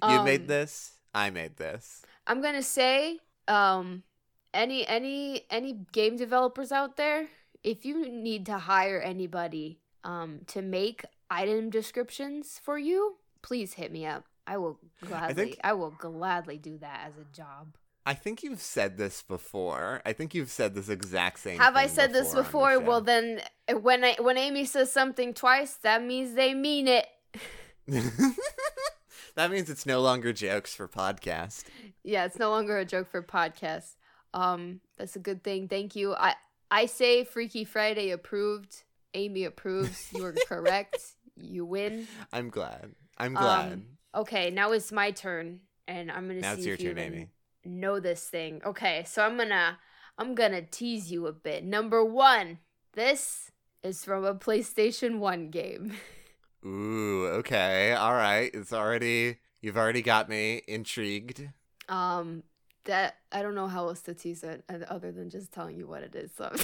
Speaker 1: you made
Speaker 2: Um,
Speaker 1: this i made this
Speaker 2: I'm gonna say, um, any any any game developers out there, if you need to hire anybody, um, to make item descriptions for you, please hit me up. I will gladly, I,
Speaker 1: think-
Speaker 2: will gladly do that as a job.
Speaker 1: i think you've said this before i think you've said this exact same
Speaker 2: Have I said this
Speaker 1: on the
Speaker 2: before? Well, then, when I when Amy says something twice, that means they mean it.
Speaker 1: that means it's no longer jokes for podcast
Speaker 2: Yeah, it's no longer a joke for podcast. Um, that's a good thing. Thank you. I I say Freaky Friday approved. Amy approves. You are correct. You win.
Speaker 1: i'm glad i'm glad
Speaker 2: Um, okay, now it's my turn, and I'm gonna
Speaker 1: now
Speaker 2: see
Speaker 1: it's your
Speaker 2: if you
Speaker 1: turn amy
Speaker 2: know this thing. Okay, so I'm gonna I'm gonna tease you a bit. Number one, this is from a PlayStation One game.
Speaker 1: Ooh, okay. All right. It's already you've already got me intrigued.
Speaker 2: Um, that I don't know how else to tease it other than just telling you what it is. So.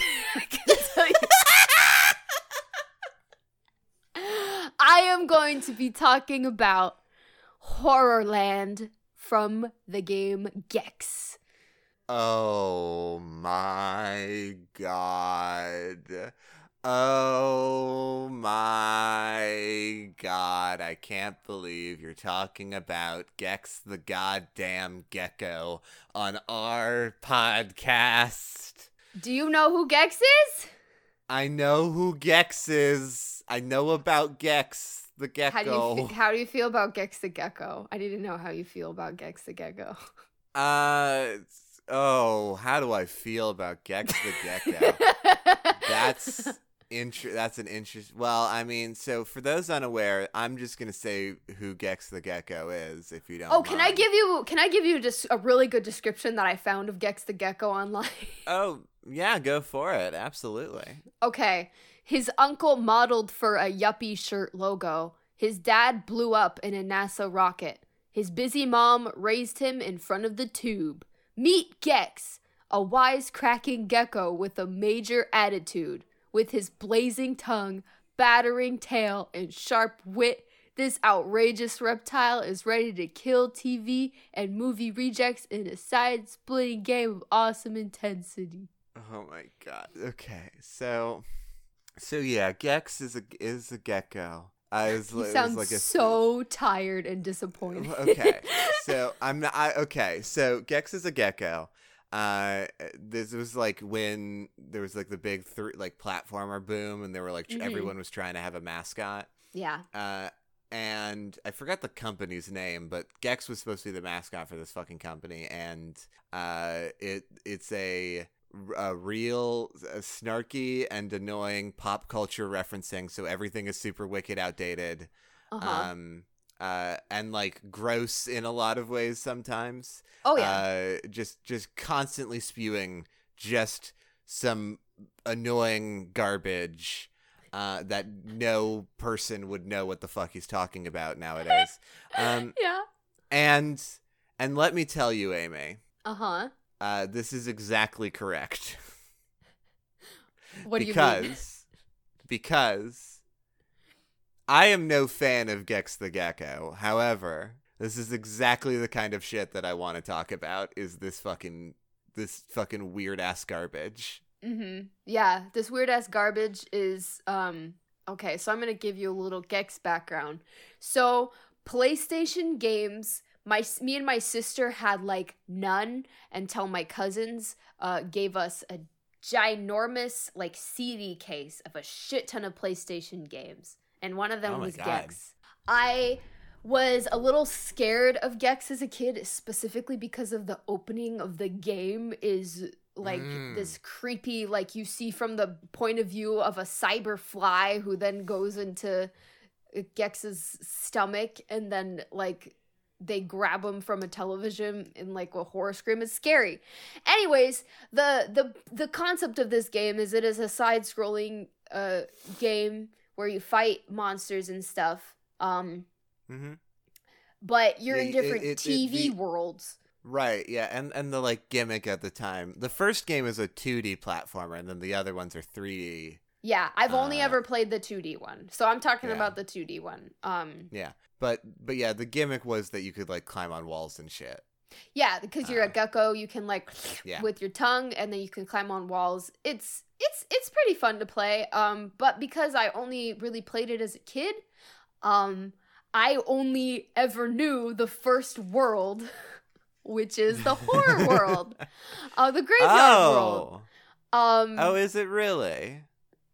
Speaker 2: I am going to be talking about Horrorland from the game Gex.
Speaker 1: Oh my god. Oh my god. I can't believe you're talking about Gex the goddamn gecko on our podcast.
Speaker 2: Do you know who Gex is?
Speaker 1: I know who Gex is. I know about Gex the
Speaker 2: How do you
Speaker 1: gecko.
Speaker 2: how do you feel about Gex the Gecko? I need to know how you feel about Gex the Gecko.
Speaker 1: Uh, oh, how do I feel about Gex the gecko? That's inter- That's an interest. Well, I mean, so for those unaware, I'm just gonna say who Gex the gecko is, if you don't.
Speaker 2: Oh, can I give you can I give you just a really good description that I found of Gex the Gecko online?
Speaker 1: Oh, yeah, go for it. Absolutely.
Speaker 2: okay. His uncle modeled for a yuppie shirt logo. His dad blew up in a NASA rocket. His busy mom raised him in front of the tube. Meet Gex, a wise-cracking gecko with a major attitude. With his blazing tongue, battering tail, and sharp wit, this outrageous reptile is ready to kill TV and movie rejects in a side splitting game of awesome intensity.
Speaker 1: Oh my god. Okay, so, so yeah, Gex is a is a gecko. I was,
Speaker 2: He sounds
Speaker 1: like a
Speaker 2: so tired and disappointed.
Speaker 1: okay so i'm not I, okay so gex is a gecko uh this was like when there was like the big three like platformer boom and they were like tr-
Speaker 2: Mhm.
Speaker 1: everyone was trying to have a mascot
Speaker 2: yeah.
Speaker 1: uh and i forgot the company's name but gex was supposed to be the mascot for this fucking company and uh it it's a a real uh, snarky and annoying pop culture referencing so everything is super wicked outdated
Speaker 2: Uh-huh.
Speaker 1: um uh and like gross in a lot of ways sometimes
Speaker 2: oh yeah.
Speaker 1: uh just just constantly spewing just some annoying garbage uh that no person would know what the fuck he's talking about nowadays um
Speaker 2: yeah.
Speaker 1: and and let me tell you amy
Speaker 2: Uh-huh.
Speaker 1: uh this is exactly correct
Speaker 2: What do you
Speaker 1: because
Speaker 2: mean?
Speaker 1: because I am no fan of Gex the Gecko. However, this is exactly the kind of shit that I want to talk about is this fucking this fucking weird ass garbage.
Speaker 2: Mhm. Yeah, this weird ass garbage is um okay, so I'm to give you a little Gex background. So, PlayStation games my me and my sister had like none until my cousins uh gave us a ginormous like CD case of a shit ton of PlayStation games. And one of them
Speaker 1: Oh
Speaker 2: was
Speaker 1: God.
Speaker 2: Gex. I was a little scared of Gex as a kid, specifically because of the opening of the game is like
Speaker 1: Mm.
Speaker 2: this creepy, like you see from the point of view of a cyber fly who then goes into Gex's stomach and then like they grab him from a television in like a horror scream. It's scary. Anyways, the the the concept of this game is it is a side-scrolling uh game where you fight monsters and stuff. Um
Speaker 1: Mhm.
Speaker 2: but you're in different
Speaker 1: it- it-
Speaker 2: TV
Speaker 1: the-
Speaker 2: worlds.
Speaker 1: Right, yeah, and and the like gimmick at the time. The first game is a 2D platformer and then the other ones are 3D.
Speaker 2: Yeah, I've only
Speaker 1: Uh,
Speaker 2: ever played the 2D one. So I'm talking
Speaker 1: Yeah.
Speaker 2: about the 2D one. Um
Speaker 1: Yeah. But but yeah, the gimmick was that you could like climb on walls and shit.
Speaker 2: Yeah, because you're a
Speaker 1: Uh,
Speaker 2: gecko, you can like
Speaker 1: yeah.
Speaker 2: with your tongue and then you can climb on walls. It's it's it's pretty fun to play. Um but because I only really played it as a kid, um I only ever knew the first world, which is the horror world. Uh the graveyard world.
Speaker 1: Oh.
Speaker 2: Um
Speaker 1: Oh, is it really?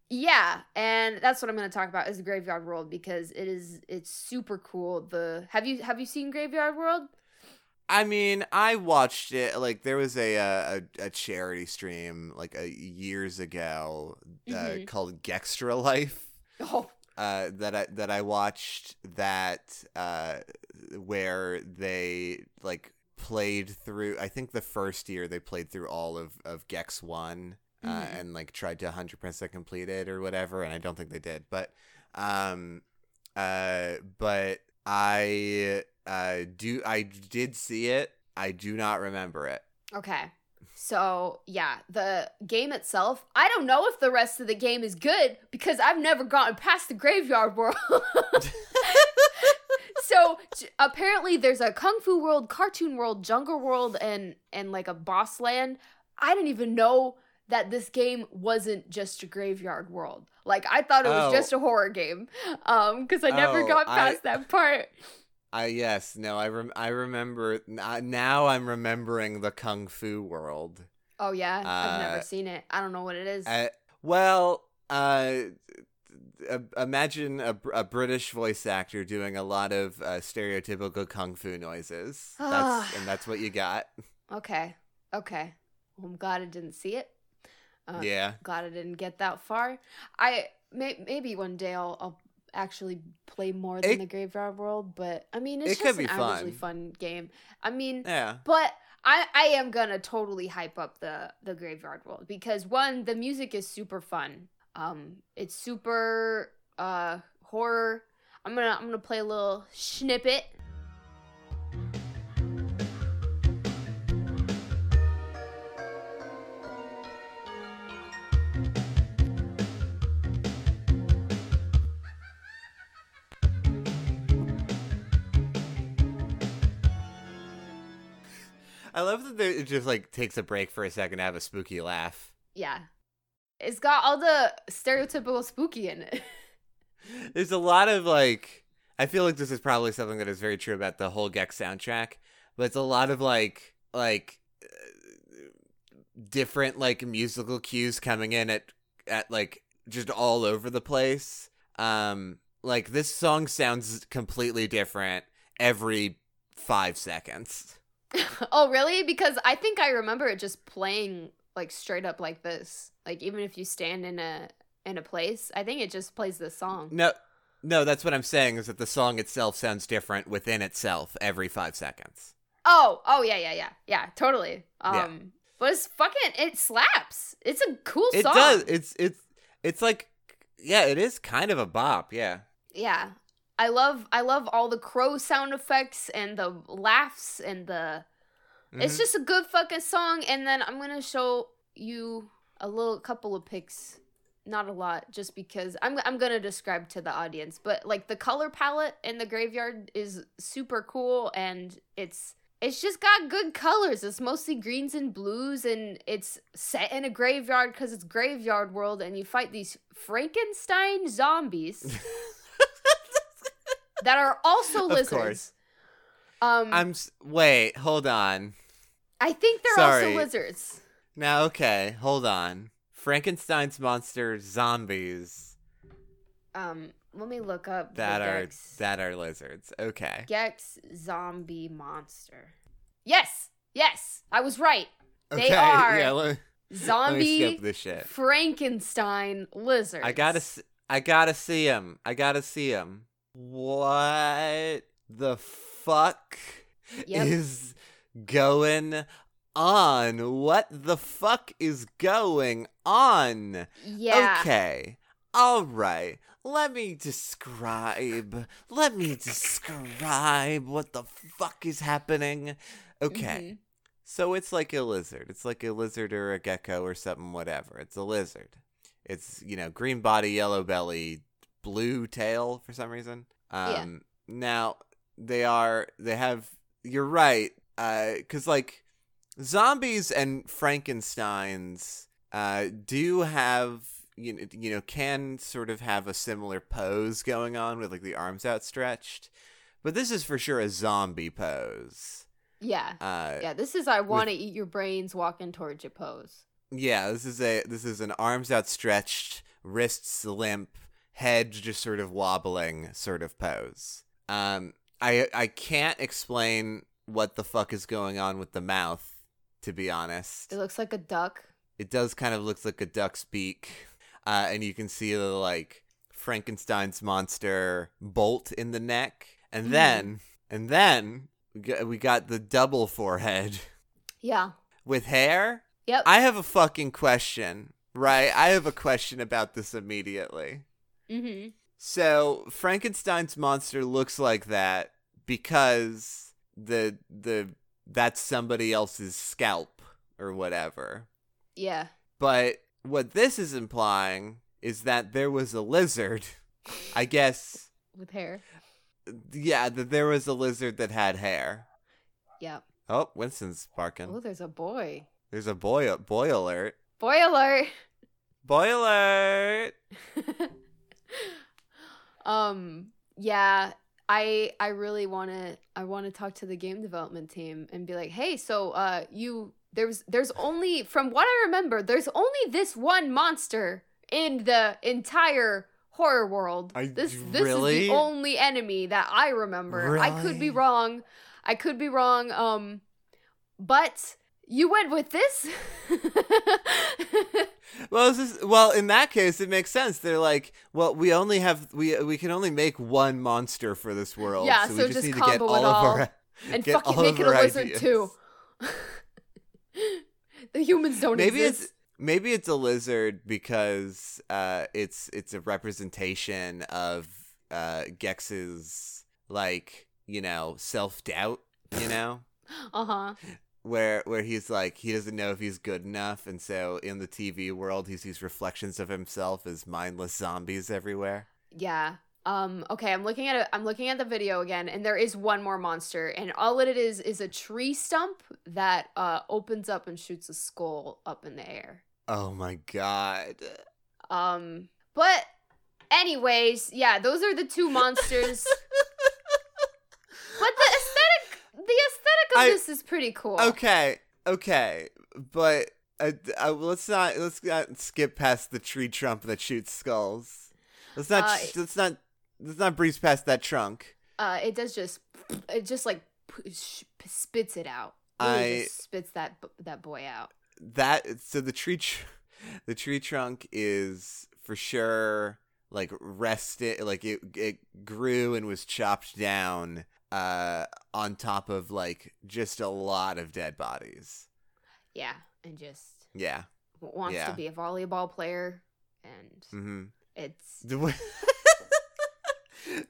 Speaker 2: Yeah, and that's what I'm going to talk about is the Graveyard World because it is it's super cool. The have you have you seen Graveyard World?
Speaker 1: I mean, I watched it. Like there was a uh, a, a charity stream like uh, years ago uh,
Speaker 2: Mhm.
Speaker 1: called Gextra Life
Speaker 2: Oh,
Speaker 1: uh, that I that I watched that uh, where they like played through. I think the first year they played through all of of Gex One uh,
Speaker 2: Mhm.
Speaker 1: and like tried to 100 percent complete it or whatever. And I don't think they did, but um, Uh, but I uh do I did see it. I do not remember it.
Speaker 2: Okay. So, yeah, the game itself, I don't know if the rest of the game is good because I've never gotten past the graveyard world. so, apparently there's a kung fu world, cartoon world, jungle world and and like a boss land. I didn't even know that this game wasn't just a graveyard world. Like I thought it was
Speaker 1: Oh.
Speaker 2: just a horror game. Um cuz I never
Speaker 1: Oh,
Speaker 2: got
Speaker 1: I-
Speaker 2: past that part.
Speaker 1: I yes, no, I rem- I remember now I'm remembering the kung fu world.
Speaker 2: Oh yeah, I've never
Speaker 1: Uh,
Speaker 2: seen it. I don't know what it is.
Speaker 1: Uh, well, uh, uh, imagine a, a British voice actor doing a lot of uh, stereotypical kung fu noises. That's, and that's what you got.
Speaker 2: Okay. Okay. Well, I'm glad I didn't see it. Uh,
Speaker 1: yeah.
Speaker 2: Glad I didn't get that far. I may, maybe one day I'll, I'll actually play more than
Speaker 1: It-
Speaker 2: the Graveyard World, but I mean it's
Speaker 1: It
Speaker 2: just an averagely
Speaker 1: fun.
Speaker 2: fun game. I mean,
Speaker 1: Yeah.
Speaker 2: but I I am gonna totally hype up the the Graveyard World because one the music is super fun. Um, it's super uh horror. I'm gonna I'm gonna play a little snippet.
Speaker 1: I love that it just like takes a break for a second to have a spooky laugh.
Speaker 2: Yeah. It's got all the stereotypical spooky in it.
Speaker 1: There's a lot of like I feel like this is probably something that is very true about the whole Gex soundtrack, but it's a lot of like like uh, different like musical cues coming in at at like just all over the place. Um like this song sounds completely different every 5 seconds.
Speaker 2: oh, really? Because I think I remember it just playing like straight up like this. Like even if you stand in a in a place, I think it just plays this song.
Speaker 1: No no, that's what I'm saying is that the song itself sounds different within itself every 5 seconds.
Speaker 2: Oh, oh yeah, yeah, yeah. Yeah, totally. Um
Speaker 1: Yeah.
Speaker 2: but it's fucking it slaps. It's a cool
Speaker 1: It
Speaker 2: song.
Speaker 1: It does. It's it's it's like yeah, it is kind of a bop. Yeah.
Speaker 2: Yeah. I love I love all the crow sound effects and the laughs and the It's
Speaker 1: Mhm.
Speaker 2: just a good fucking song and then I'm going to show you a little couple of pics. Not a lot just because I'm I'm going to describe to the audience, but like the color palette in the graveyard is super cool and it's it's just got good colors. It's mostly greens and blues and it's set in a graveyard cuz it's graveyard world and you fight these Frankenstein zombies that are also
Speaker 1: Of
Speaker 2: lizards.
Speaker 1: course.
Speaker 2: Um
Speaker 1: I'm s- wait, hold on.
Speaker 2: I think they're
Speaker 1: Sorry.
Speaker 2: also lizards.
Speaker 1: Now, okay, hold on. Frankenstein's monster zombies
Speaker 2: Um, let me look up
Speaker 1: that
Speaker 2: the
Speaker 1: are
Speaker 2: Gex,
Speaker 1: that are lizards. Okay.
Speaker 2: Gex zombie monster. Yes, yes, I was right. They
Speaker 1: okay.
Speaker 2: are
Speaker 1: Yeah, let, let
Speaker 2: Zombie
Speaker 1: shit.
Speaker 2: Frankenstein lizards.
Speaker 1: I gotta, I gotta see him. I gotta see him. What the fuck
Speaker 2: Yep.
Speaker 1: is going on? What the fuck is going on?
Speaker 2: Yeah.
Speaker 1: Okay. All right. Let me describe. Let me describe what the fuck is happening. Okay.
Speaker 2: Mhm.
Speaker 1: So it's like a lizard. It's like a lizard or a gecko or something, whatever. It's a lizard. It's, you know, green body, yellow belly, blue tail for some reason. Um,
Speaker 2: Yeah.
Speaker 1: Now, they are, they have, you're right. Because, like, zombies and Frankensteins uh, do have, you know, you know, can sort of have a similar pose going on with, like, the arms outstretched. But this is for sure a zombie pose.
Speaker 2: Yeah.
Speaker 1: Uh,
Speaker 2: Yeah. This is I want to eat your brains walking towards your pose.
Speaker 1: Yeah, this is a this is an arms outstretched, wrists limp, head just sort of wobbling sort of pose. Um, I I can't explain what the fuck is going on with the mouth, to be honest.
Speaker 2: It looks like a duck.
Speaker 1: It does kind of looks like a duck's beak, uh, and you can see the like Frankenstein's monster bolt in the neck, and
Speaker 2: Mhm.
Speaker 1: then and then we got the double forehead
Speaker 2: Yeah.
Speaker 1: with hair.
Speaker 2: Yep.
Speaker 1: I have a fucking question, right? I have a question about this immediately.
Speaker 2: Mm-hmm.
Speaker 1: So Frankenstein's monster looks like that because the the that's somebody else's scalp or whatever.
Speaker 2: Yeah.
Speaker 1: But what this is implying is that there was a lizard. I guess
Speaker 2: With hair.
Speaker 1: yeah, that there was a lizard that had hair.
Speaker 2: Yep.
Speaker 1: Oh, Winston's barking.
Speaker 2: Oh, there's a boy.
Speaker 1: There's a boy boy alert.
Speaker 2: Boy alert.
Speaker 1: Boy alert.
Speaker 2: um yeah i i really want to i want to talk to the game development team and be like hey so uh you there's there's only from what i remember there's only this one monster in the entire horror world.
Speaker 1: I-
Speaker 2: this this is the only enemy that i remember. I could be wrong. I could be wrong um but you went with this
Speaker 1: Well, this is, well, in that case, it makes sense. They're like, well, we only have we we can only make one monster for this world.
Speaker 2: Yeah,
Speaker 1: so,
Speaker 2: so
Speaker 1: we just
Speaker 2: just
Speaker 1: need to get all of our
Speaker 2: and fucking make it a lizard
Speaker 1: ideas.
Speaker 2: too. the humans don't
Speaker 1: maybe
Speaker 2: exist.
Speaker 1: it's maybe it's a lizard because uh, it's it's a representation of uh, Gex's like you know self doubt. You know.
Speaker 2: Uh huh.
Speaker 1: Where where he's like he doesn't know if he's good enough and so in the TV world he sees reflections of himself as mindless zombies everywhere.
Speaker 2: Yeah. Um. Okay. I'm looking at it. I'm looking at the video again, and there is one more monster, and all it is is a tree stump that uh opens up and shoots a skull up in the air.
Speaker 1: Oh my god.
Speaker 2: Um. But, anyways, yeah, those are the two monsters. but the aesthetic, the
Speaker 1: I-
Speaker 2: this is pretty cool.
Speaker 1: Okay, okay, but uh, uh, let's not let's not skip past the tree trunk that shoots skulls. Let's not
Speaker 2: Uh,
Speaker 1: let's not let's not breeze past that trunk.
Speaker 2: Uh, it does just, it just like spits it out.
Speaker 1: I-
Speaker 2: spits that that boy out.
Speaker 1: That so the tree tr- the tree trunk is for sure like rested like it it grew and was chopped down uh on top of like just a lot of dead bodies.
Speaker 2: Yeah, and just
Speaker 1: Yeah.
Speaker 2: wants
Speaker 1: Yeah.
Speaker 2: to be a volleyball player, and
Speaker 1: Mhm.
Speaker 2: it's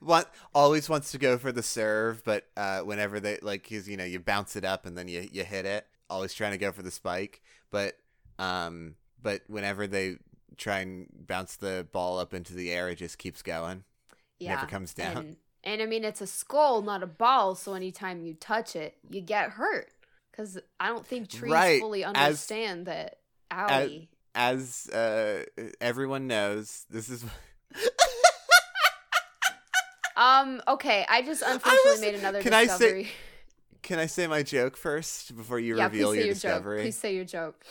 Speaker 1: Want always wants to go for the serve, but uh, whenever they like, he's you know you bounce it up and then you you hit it. Always trying to go for the spike, but um, but whenever they try and bounce the ball up into the air, it just keeps going.
Speaker 2: yeah,
Speaker 1: Never comes down.
Speaker 2: And, I mean, it's a skull, not a ball. So anytime you touch it, you get hurt. Because I don't think trees
Speaker 1: Right,
Speaker 2: fully
Speaker 1: as-
Speaker 2: understand that. Owie.
Speaker 1: As uh, everyone knows, this is
Speaker 2: um. Okay, I just unfortunately
Speaker 1: was-
Speaker 2: made another
Speaker 1: can I say- Can I say my joke first before you
Speaker 2: yeah,
Speaker 1: reveal your
Speaker 2: your
Speaker 1: discovery?
Speaker 2: joke. Please say your joke.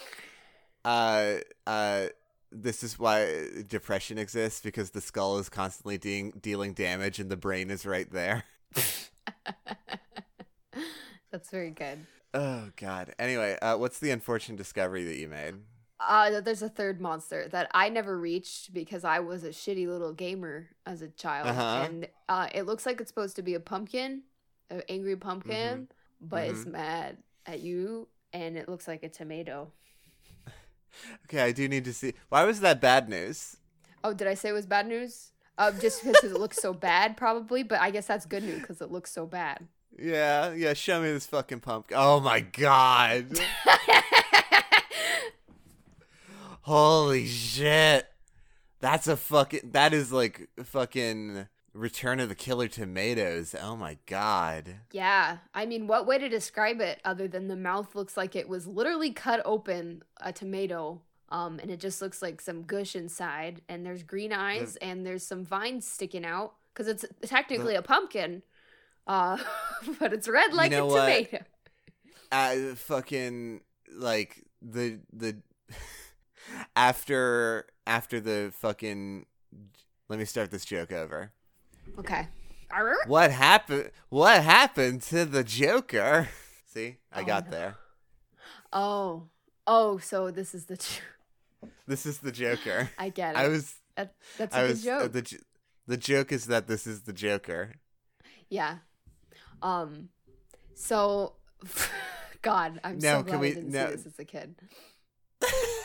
Speaker 1: uh uh this is why depression exists because the skull is constantly de- dealing damage and the brain is right there.
Speaker 2: That's very good.
Speaker 1: Oh god. Anyway, uh what's the unfortunate discovery that you made?
Speaker 2: Uh, there's a third monster that I never reached because I was a shitty little gamer as a child,
Speaker 1: Uh-huh.
Speaker 2: and uh, it looks like it's supposed to be a pumpkin, an angry pumpkin, but it's
Speaker 1: Mhm.
Speaker 2: mad at you, and it looks like a tomato.
Speaker 1: Okay, I do need to see. Why was that bad news?
Speaker 2: Oh, did I say it was bad news? Uh, just because it looks so bad, probably, but I guess that's good news because it looks so bad.
Speaker 1: Yeah, yeah, show me this fucking pumpkin. Oh my god. Holy shit. That's a fucking that is like fucking Return of the Killer Tomatoes. Oh my god.
Speaker 2: yeah, I mean, what way to describe it other than the mouth looks like it was literally cut open a tomato, um, and it just looks like some gush inside, and there's green eyes, and there's some vines sticking out because it's technically a pumpkin, uh, but it's red like
Speaker 1: know
Speaker 2: a
Speaker 1: what?
Speaker 2: tomato.
Speaker 1: uh, fucking like the the after after the fucking let me start this joke over
Speaker 2: Okay.
Speaker 1: What happened what happened to the joker see i
Speaker 2: Oh,
Speaker 1: got
Speaker 2: no.
Speaker 1: there
Speaker 2: Oh, oh, so this is the. J-
Speaker 1: this is the joker
Speaker 2: I get it.
Speaker 1: i was
Speaker 2: That, that's a
Speaker 1: i
Speaker 2: good
Speaker 1: was uh,
Speaker 2: joke.
Speaker 1: the the joke is that this is the joker
Speaker 2: Yeah. Um. So, God, I'm
Speaker 1: No,
Speaker 2: so
Speaker 1: can
Speaker 2: glad
Speaker 1: we-
Speaker 2: I didn't
Speaker 1: no.
Speaker 2: see this as a kid.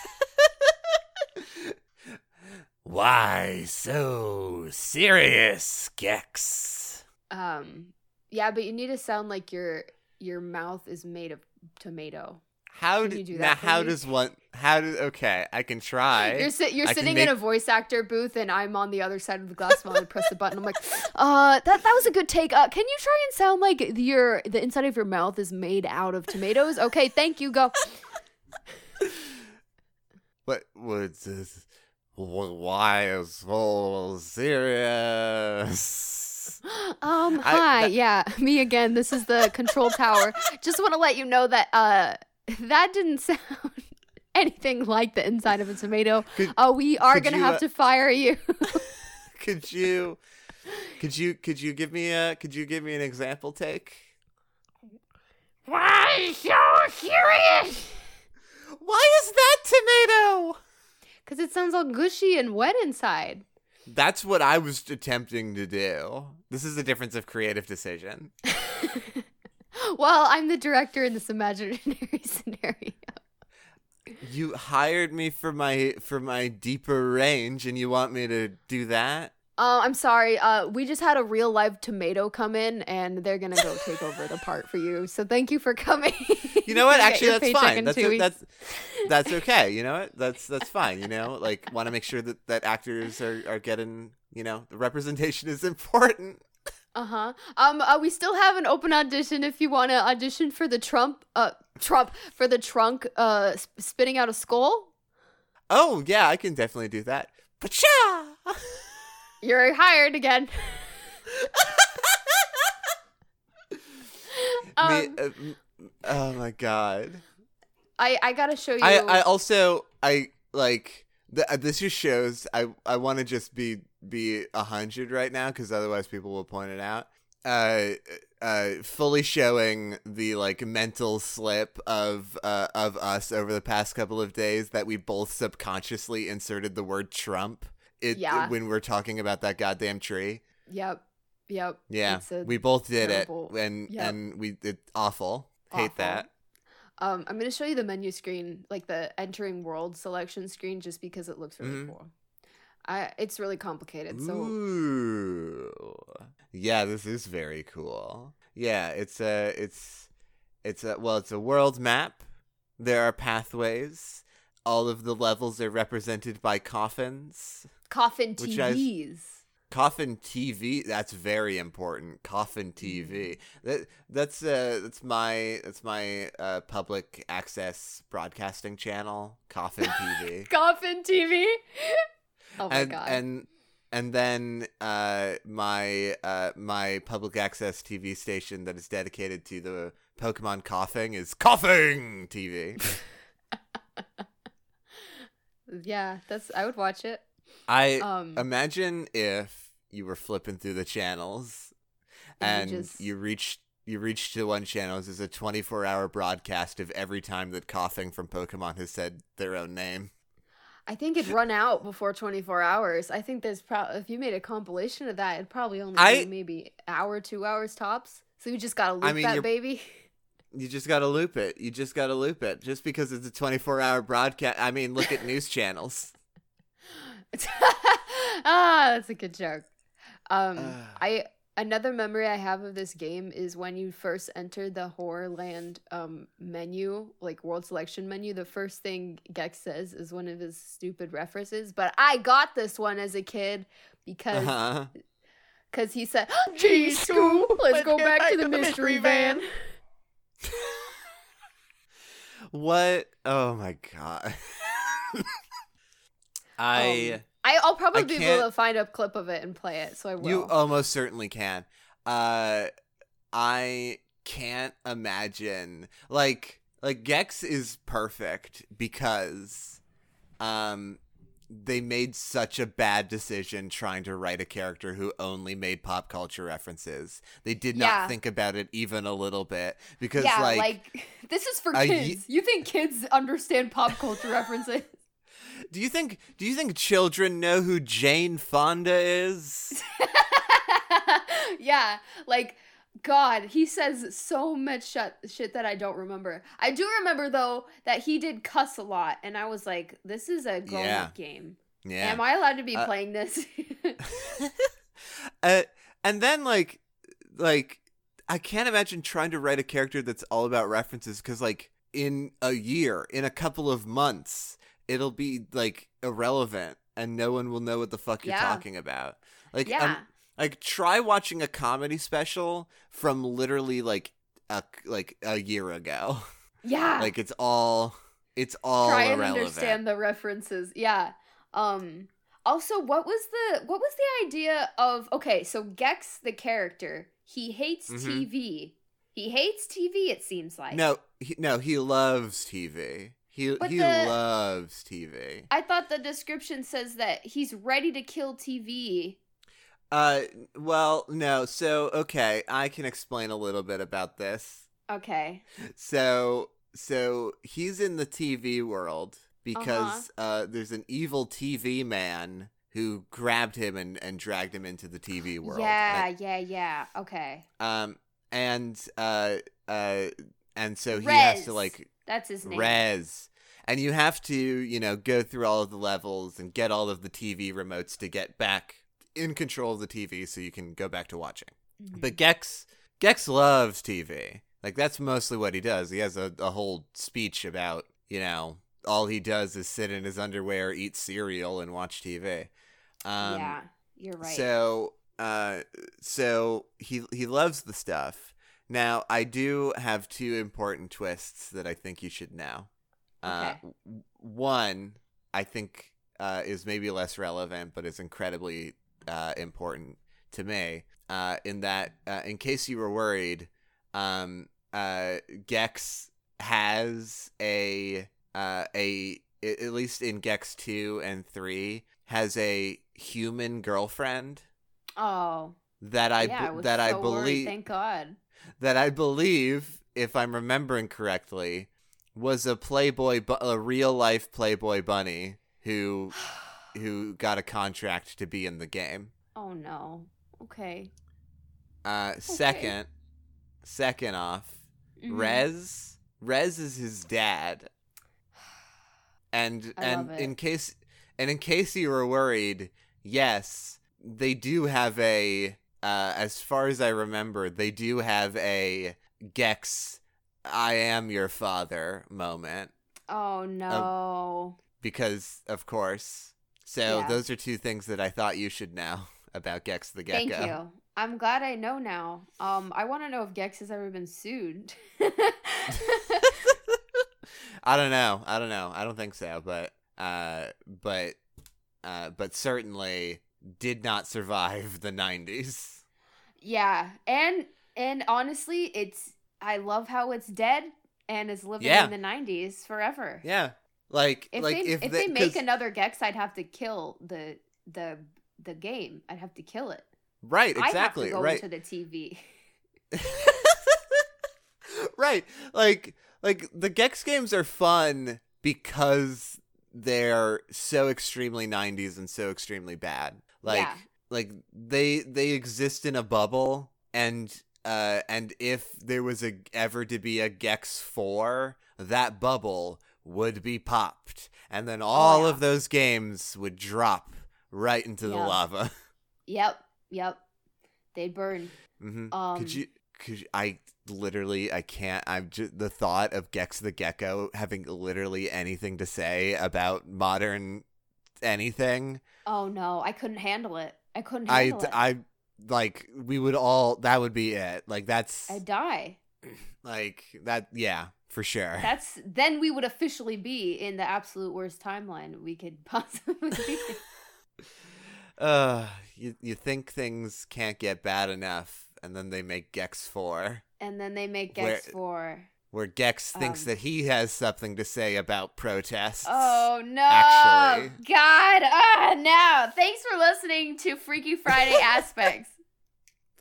Speaker 1: Why so serious, Gex?
Speaker 2: Um, yeah, but you need to sound like your your mouth is made of tomato.
Speaker 1: How
Speaker 2: Can
Speaker 1: do,
Speaker 2: you do
Speaker 1: now?
Speaker 2: that
Speaker 1: How
Speaker 2: me?
Speaker 1: does one? How do? Okay, I can try.
Speaker 2: You're sit you're
Speaker 1: I
Speaker 2: sitting
Speaker 1: make-
Speaker 2: in a voice actor booth, and I'm on the other side of the glass while I press the button. I'm like, uh, that that was a good take. Uh, can you try and sound like your the inside of your mouth is made out of tomatoes? Okay, thank you. Go.
Speaker 1: What was this? Wh- Why is so serious?
Speaker 2: Um,
Speaker 1: I-
Speaker 2: hi,
Speaker 1: that-
Speaker 2: yeah, me again. This is the control tower. Just want to let you know that uh, that didn't sound anything like the inside of a tomato.
Speaker 1: Could-
Speaker 2: uh, we are gonna
Speaker 1: you,
Speaker 2: have
Speaker 1: uh,
Speaker 2: to fire you.
Speaker 1: Could you? Could you? Could you give me a? Could you give me an example take?
Speaker 2: Why is so serious?
Speaker 1: Why is that tomato?
Speaker 2: Because it sounds all gushy and wet inside.
Speaker 1: That's what I was attempting to do. This is the difference of creative decision.
Speaker 2: Well, I'm the director in this imaginary scenario.
Speaker 1: You hired me for my for my deeper range, and you want me to do that?
Speaker 2: Uh, I'm sorry. Uh, we just had a real live tomato come in, and they're gonna go take over the part for you. So thank you for coming.
Speaker 1: You know what? Actually, that's fine. That's
Speaker 2: weeks.
Speaker 1: that's that's okay. You know what? That's that's fine. You know, like want to make sure that that actors are are getting. You know, the representation is important.
Speaker 2: Uh-huh. Um uh, we still have an open audition if you want to audition for the Trump uh Trump for the trunk uh sp- spitting out a skull.
Speaker 1: Oh yeah, I can definitely do that. Pacha!
Speaker 2: You're hired again. Um,
Speaker 1: uh, oh my god.
Speaker 2: I I got to show you
Speaker 1: I I also I like th- uh, this just shows I I want to just be be a hundred right now because otherwise people will point it out. Uh, uh, fully showing the like mental slip of uh of us over the past couple of days that we both subconsciously inserted the word Trump. It
Speaker 2: Yeah.
Speaker 1: when we're talking about that goddamn tree.
Speaker 2: Yep. Yep.
Speaker 1: Yeah, we both did
Speaker 2: terrible-
Speaker 1: it, and
Speaker 2: Yep.
Speaker 1: and we it awful. Hate that.
Speaker 2: Um, I'm gonna show you the menu screen, like the entering world selection screen, just because it looks really
Speaker 1: Mhm.
Speaker 2: cool. I it's really complicated, so
Speaker 1: Ooh. Yeah, this is very cool. Yeah, it's a it's it's a well, it's a world map. There are pathways. All of the levels are represented by coffins.
Speaker 2: Coffin TVs.
Speaker 1: Coffin TV, that's very important. Coffin TV. That that's uh that's my that's my uh public access broadcasting channel, Coffin TV.
Speaker 2: Coffin TV. oh my
Speaker 1: and
Speaker 2: god.
Speaker 1: and and then uh, my uh, my public access TV station that is dedicated to the Pokemon Koffing is Coughing TV.
Speaker 2: yeah, that's I would watch it.
Speaker 1: I
Speaker 2: Um,
Speaker 1: imagine if you were flipping through the channels
Speaker 2: And you just-
Speaker 1: you reached you reached to one channel is a 24 hour broadcast of every time that Koffing from Pokemon has said their own name.
Speaker 2: I think it'd run out before 24 hours. I think there's probably if you made a compilation of that, it'd probably only
Speaker 1: I-
Speaker 2: be maybe hour, two hours tops. So you just gotta loop
Speaker 1: I mean,
Speaker 2: that baby.
Speaker 1: You just gotta loop it. You just gotta loop it. Just because it's a 24 hour broadcast. I mean, look at news channels.
Speaker 2: ah, that's a good joke. Um,
Speaker 1: Ah.
Speaker 2: I another memory I have of this game is when you first enter the Horrorland um menu, like world selection menu. The first thing Gex says is one of his stupid references, but I got this one as a kid because
Speaker 1: Uh-huh.
Speaker 2: because he said, "Geez, school, let's go back to the mystery van."
Speaker 1: What? Oh my god. I
Speaker 2: Um, I, I'll probably
Speaker 1: I
Speaker 2: be able to find a clip of it and play it, so I will.
Speaker 1: you almost certainly can. Uh I can't imagine like like Gex is perfect because um they made such a bad decision trying to write a character who only made pop culture references. They did not
Speaker 2: Yeah.
Speaker 1: think about it even a little bit because
Speaker 2: yeah,
Speaker 1: like,
Speaker 2: like, this is for kids.
Speaker 1: ye-
Speaker 2: you think kids understand pop culture references?
Speaker 1: Do you think do you think children know who Jane Fonda is?
Speaker 2: yeah, like God, he says so much shut, shit that I don't remember. I do remember though that he did cuss a lot, and I was like, "This is a grown
Speaker 1: Yeah.
Speaker 2: game."
Speaker 1: Yeah.
Speaker 2: Am I allowed to be
Speaker 1: Uh,
Speaker 2: playing this?
Speaker 1: uh, and then like like I can't imagine trying to write a character that's all about references because like in a year, in a couple of months, it'll be like irrelevant and no one will know what the fuck you're
Speaker 2: Yeah.
Speaker 1: talking about. Like um,
Speaker 2: yeah.
Speaker 1: like try watching a comedy special from literally like a like a year ago.
Speaker 2: yeah.
Speaker 1: like it's all it's all
Speaker 2: Try and
Speaker 1: irrelevant.
Speaker 2: understand the references. Yeah. Um also what was the what was the idea of okay, so Gex the character, he hates
Speaker 1: Mhm.
Speaker 2: TV. He hates TV it seems like.
Speaker 1: No, he, no, he loves TV. He
Speaker 2: But
Speaker 1: he
Speaker 2: the-
Speaker 1: loves TV.
Speaker 2: I thought the description says that he's ready to kill TV.
Speaker 1: Uh, well, no. So, okay, I can explain a little bit about this.
Speaker 2: Okay.
Speaker 1: So, so he's in the TV world because
Speaker 2: Uh-huh.
Speaker 1: uh, there's an evil TV man who grabbed him and, and dragged him into the TV world.
Speaker 2: Yeah, yeah, yeah. Okay.
Speaker 1: Um, and uh, uh, and so he has to like
Speaker 2: That's his name.
Speaker 1: Rez. And you have to, you know, go through all of the levels and get all of the TV remotes to get back in control of the TV so you can go back to watching.
Speaker 2: Mhm.
Speaker 1: But Gex Gex loves TV. Like that's mostly what he does. He has a, a whole speech about, you know, all he does is sit in his underwear, eat cereal, and watch TV. Um,
Speaker 2: yeah, you're right.
Speaker 1: so, uh, so he he loves the stuff. Now, I do have two important twists that I think you should know. Uh,
Speaker 2: Okay.
Speaker 1: w- one, I think, uh, is maybe less relevant, but is incredibly uh, important to me. Uh, in that, uh, in case you were worried, um, uh, Gex has a uh, a at least in Gex two and three has a human girlfriend
Speaker 2: oh,
Speaker 1: that I
Speaker 2: yeah, I
Speaker 1: that I
Speaker 2: so worried,
Speaker 1: believe
Speaker 2: Thank God.
Speaker 1: That I believe, if I'm remembering correctly, was a Playboy, bu- a real life Playboy bunny who who got a contract to be in the game.
Speaker 2: Oh no. Okay.
Speaker 1: Uh, second, second off,
Speaker 2: Mhm.
Speaker 1: Rez, Rez is his dad, and
Speaker 2: I
Speaker 1: and in case and in case you were worried, yes, they do have a. Uh, as far as I remember, they do have a Gex, I am your father moment
Speaker 2: Oh no.
Speaker 1: because, of course. So
Speaker 2: Yeah.
Speaker 1: those are two things that I thought you should know about Gex the Gecko.
Speaker 2: Thank you. I'm glad I know now. Um, I want to know if Gex has ever been sued.
Speaker 1: I don't know. I don't know. I don't think so, but uh but uh but certainly did not survive the 90s.
Speaker 2: yeah, and and honestly, it's I love how it's dead and is living
Speaker 1: Yeah.
Speaker 2: in the '90s forever.
Speaker 1: Yeah. Like
Speaker 2: If
Speaker 1: like
Speaker 2: they
Speaker 1: if,
Speaker 2: if
Speaker 1: they,
Speaker 2: they make another Gex, I'd have to kill the the the game. I'd have to kill it.
Speaker 1: Right, exactly.
Speaker 2: To go
Speaker 1: right.
Speaker 2: into the TV.
Speaker 1: right. Like like the Gex games are fun because they're so extremely 90s and so extremely bad. Like
Speaker 2: Yeah.
Speaker 1: like they they exist in a bubble and uh and if there was a ever to be a Gex 4, that bubble would be popped and then all
Speaker 2: Oh, yeah.
Speaker 1: of those games would drop right into the lava.
Speaker 2: Yep, yep. They'd burn.
Speaker 1: hmm
Speaker 2: Um,
Speaker 1: could you? Could you, I literally? I can't. I'm just the thought of Gex the Gecko having literally anything to say about modern anything.
Speaker 2: Oh no, I couldn't handle it. I couldn't
Speaker 1: I
Speaker 2: handle it.
Speaker 1: I like we would all. That would be it. Like that's
Speaker 2: I'd die.
Speaker 1: like that. Yeah, for sure.
Speaker 2: That's then we would officially be in the absolute worst timeline we could possibly be.
Speaker 1: uh, you you think things can't get bad enough, and then they make Gex four,
Speaker 2: and then they make
Speaker 1: Where-
Speaker 2: Gex four.
Speaker 1: Where Gex thinks
Speaker 2: Um,
Speaker 1: that he has something to say about protests.
Speaker 2: Oh no!
Speaker 1: actually.
Speaker 2: God! Ah, no! Thanks for listening to Freaky Friday Aspects.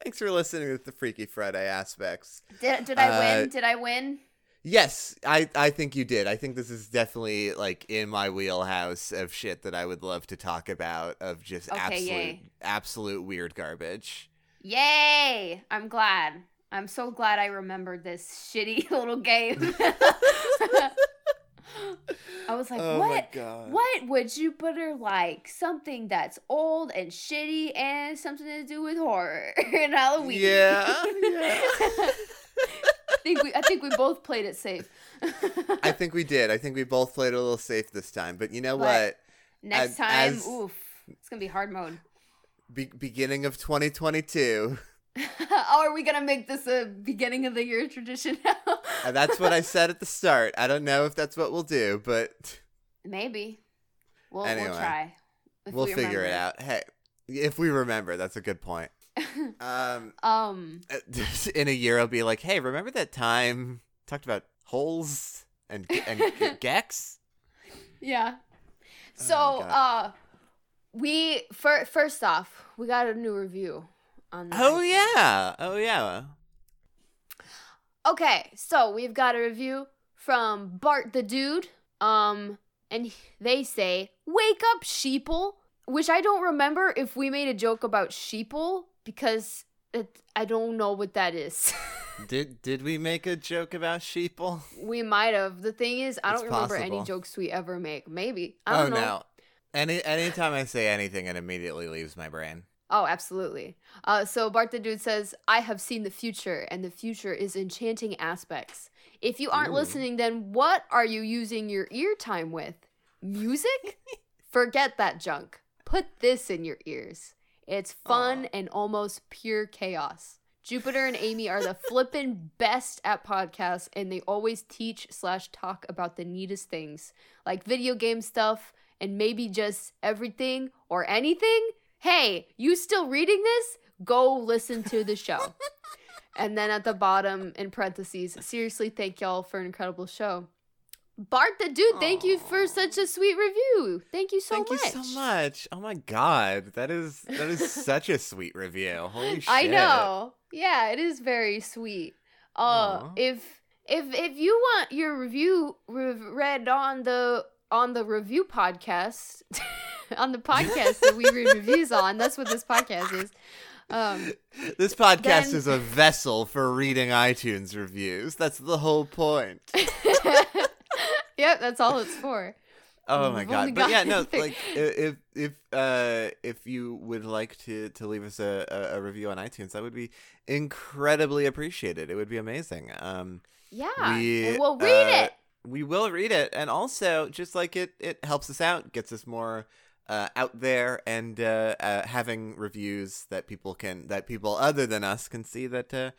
Speaker 1: Thanks for listening to the Freaky Friday aspects.
Speaker 2: Did, did I
Speaker 1: Uh,
Speaker 2: win? Did I win?
Speaker 1: Yes, I, I think you did. I think this is definitely like in my wheelhouse of shit that I would love to talk about of just
Speaker 2: Okay,
Speaker 1: absolute
Speaker 2: yay.
Speaker 1: absolute weird garbage.
Speaker 2: Yay! I'm glad. I'm so glad I remembered this shitty little game. I was like,
Speaker 1: oh
Speaker 2: what? What would Jupiter like? Something that's old and shitty and something to do with horror and Halloween.
Speaker 1: Yeah, uh, yeah.
Speaker 2: I think we I think we both played it safe.
Speaker 1: I think we did. I think we both played a little safe this time. But you know
Speaker 2: But-
Speaker 1: what?
Speaker 2: Next
Speaker 1: as-
Speaker 2: time,
Speaker 1: as-
Speaker 2: oof, it's gonna be hard mode.
Speaker 1: Be- beginning of 2022.
Speaker 2: Oh, are we gonna make this a beginning of the year tradition now?
Speaker 1: And that's what I said at the start. I don't know if that's what we'll do, but
Speaker 2: Maybe. We'll
Speaker 1: Anyway,
Speaker 2: we'll try.
Speaker 1: we'll
Speaker 2: we
Speaker 1: figure it out. Hey, if we remember, that's a good point. Um,
Speaker 2: Um.
Speaker 1: in a year, I'll be like, "Hey, remember that time talked about holes and and gex?"
Speaker 2: Yeah.
Speaker 1: Oh
Speaker 2: So,
Speaker 1: God.
Speaker 2: uh, we fir- first off, we got a new review on.
Speaker 1: Oh yeah, oh yeah.
Speaker 2: Okay, so we've got a review from Bart the Dude. Um, and they say, "Wake up, sheeple," which I don't remember if we made a joke about sheeple because it, I don't know what that is.
Speaker 1: Did did we make a joke about sheeple?
Speaker 2: we might have. The thing is, I
Speaker 1: It's
Speaker 2: don't remember any jokes we ever make. Maybe I
Speaker 1: Oh
Speaker 2: don't know.
Speaker 1: no. Any anytime I say anything, it immediately leaves my brain.
Speaker 2: Oh, absolutely. Uh, so Bart the Dude says, I have seen the future, and the future is enchanting aspects. If you aren't
Speaker 1: Ooh.
Speaker 2: listening, then what are you using your ear time with? Music? Forget that junk. Put this in your ears. It's fun
Speaker 1: Aw.
Speaker 2: and almost pure chaos. Jupiter and Amy are the flippin' best at podcasts, and they always teach slash talk about the neatest things, like video game stuff and maybe just everything or anything. Hey, you still reading this? Go listen to the show. and then at the bottom in parentheses, seriously, thank y'all for an incredible show. Bart the dude, thank you for such a sweet review. Thank you so
Speaker 1: Thank
Speaker 2: much.
Speaker 1: Thank you so much. Oh my god, that is that is such a sweet review. Holy shit!
Speaker 2: I know. Yeah, it is very sweet. Uh, if if if you want your review re- read on the on the review podcast, on the podcast that we read reviews on, that's what this podcast is. Um,
Speaker 1: This podcast
Speaker 2: Then-
Speaker 1: is a vessel for reading iTunes reviews. That's the whole point.
Speaker 2: yep, that's all it's for.
Speaker 1: Oh my
Speaker 2: We've
Speaker 1: god! But yeah, no, like if if uh if you would like to to leave us a, a, review on iTunes, that would be incredibly appreciated. It would be amazing. Um,
Speaker 2: Yeah,
Speaker 1: We,
Speaker 2: we'll read
Speaker 1: uh,
Speaker 2: it.
Speaker 1: we will read it, and also just like it, it helps us out, gets us more uh, out there, and uh, uh, having reviews that people can that people other than us can see that uh,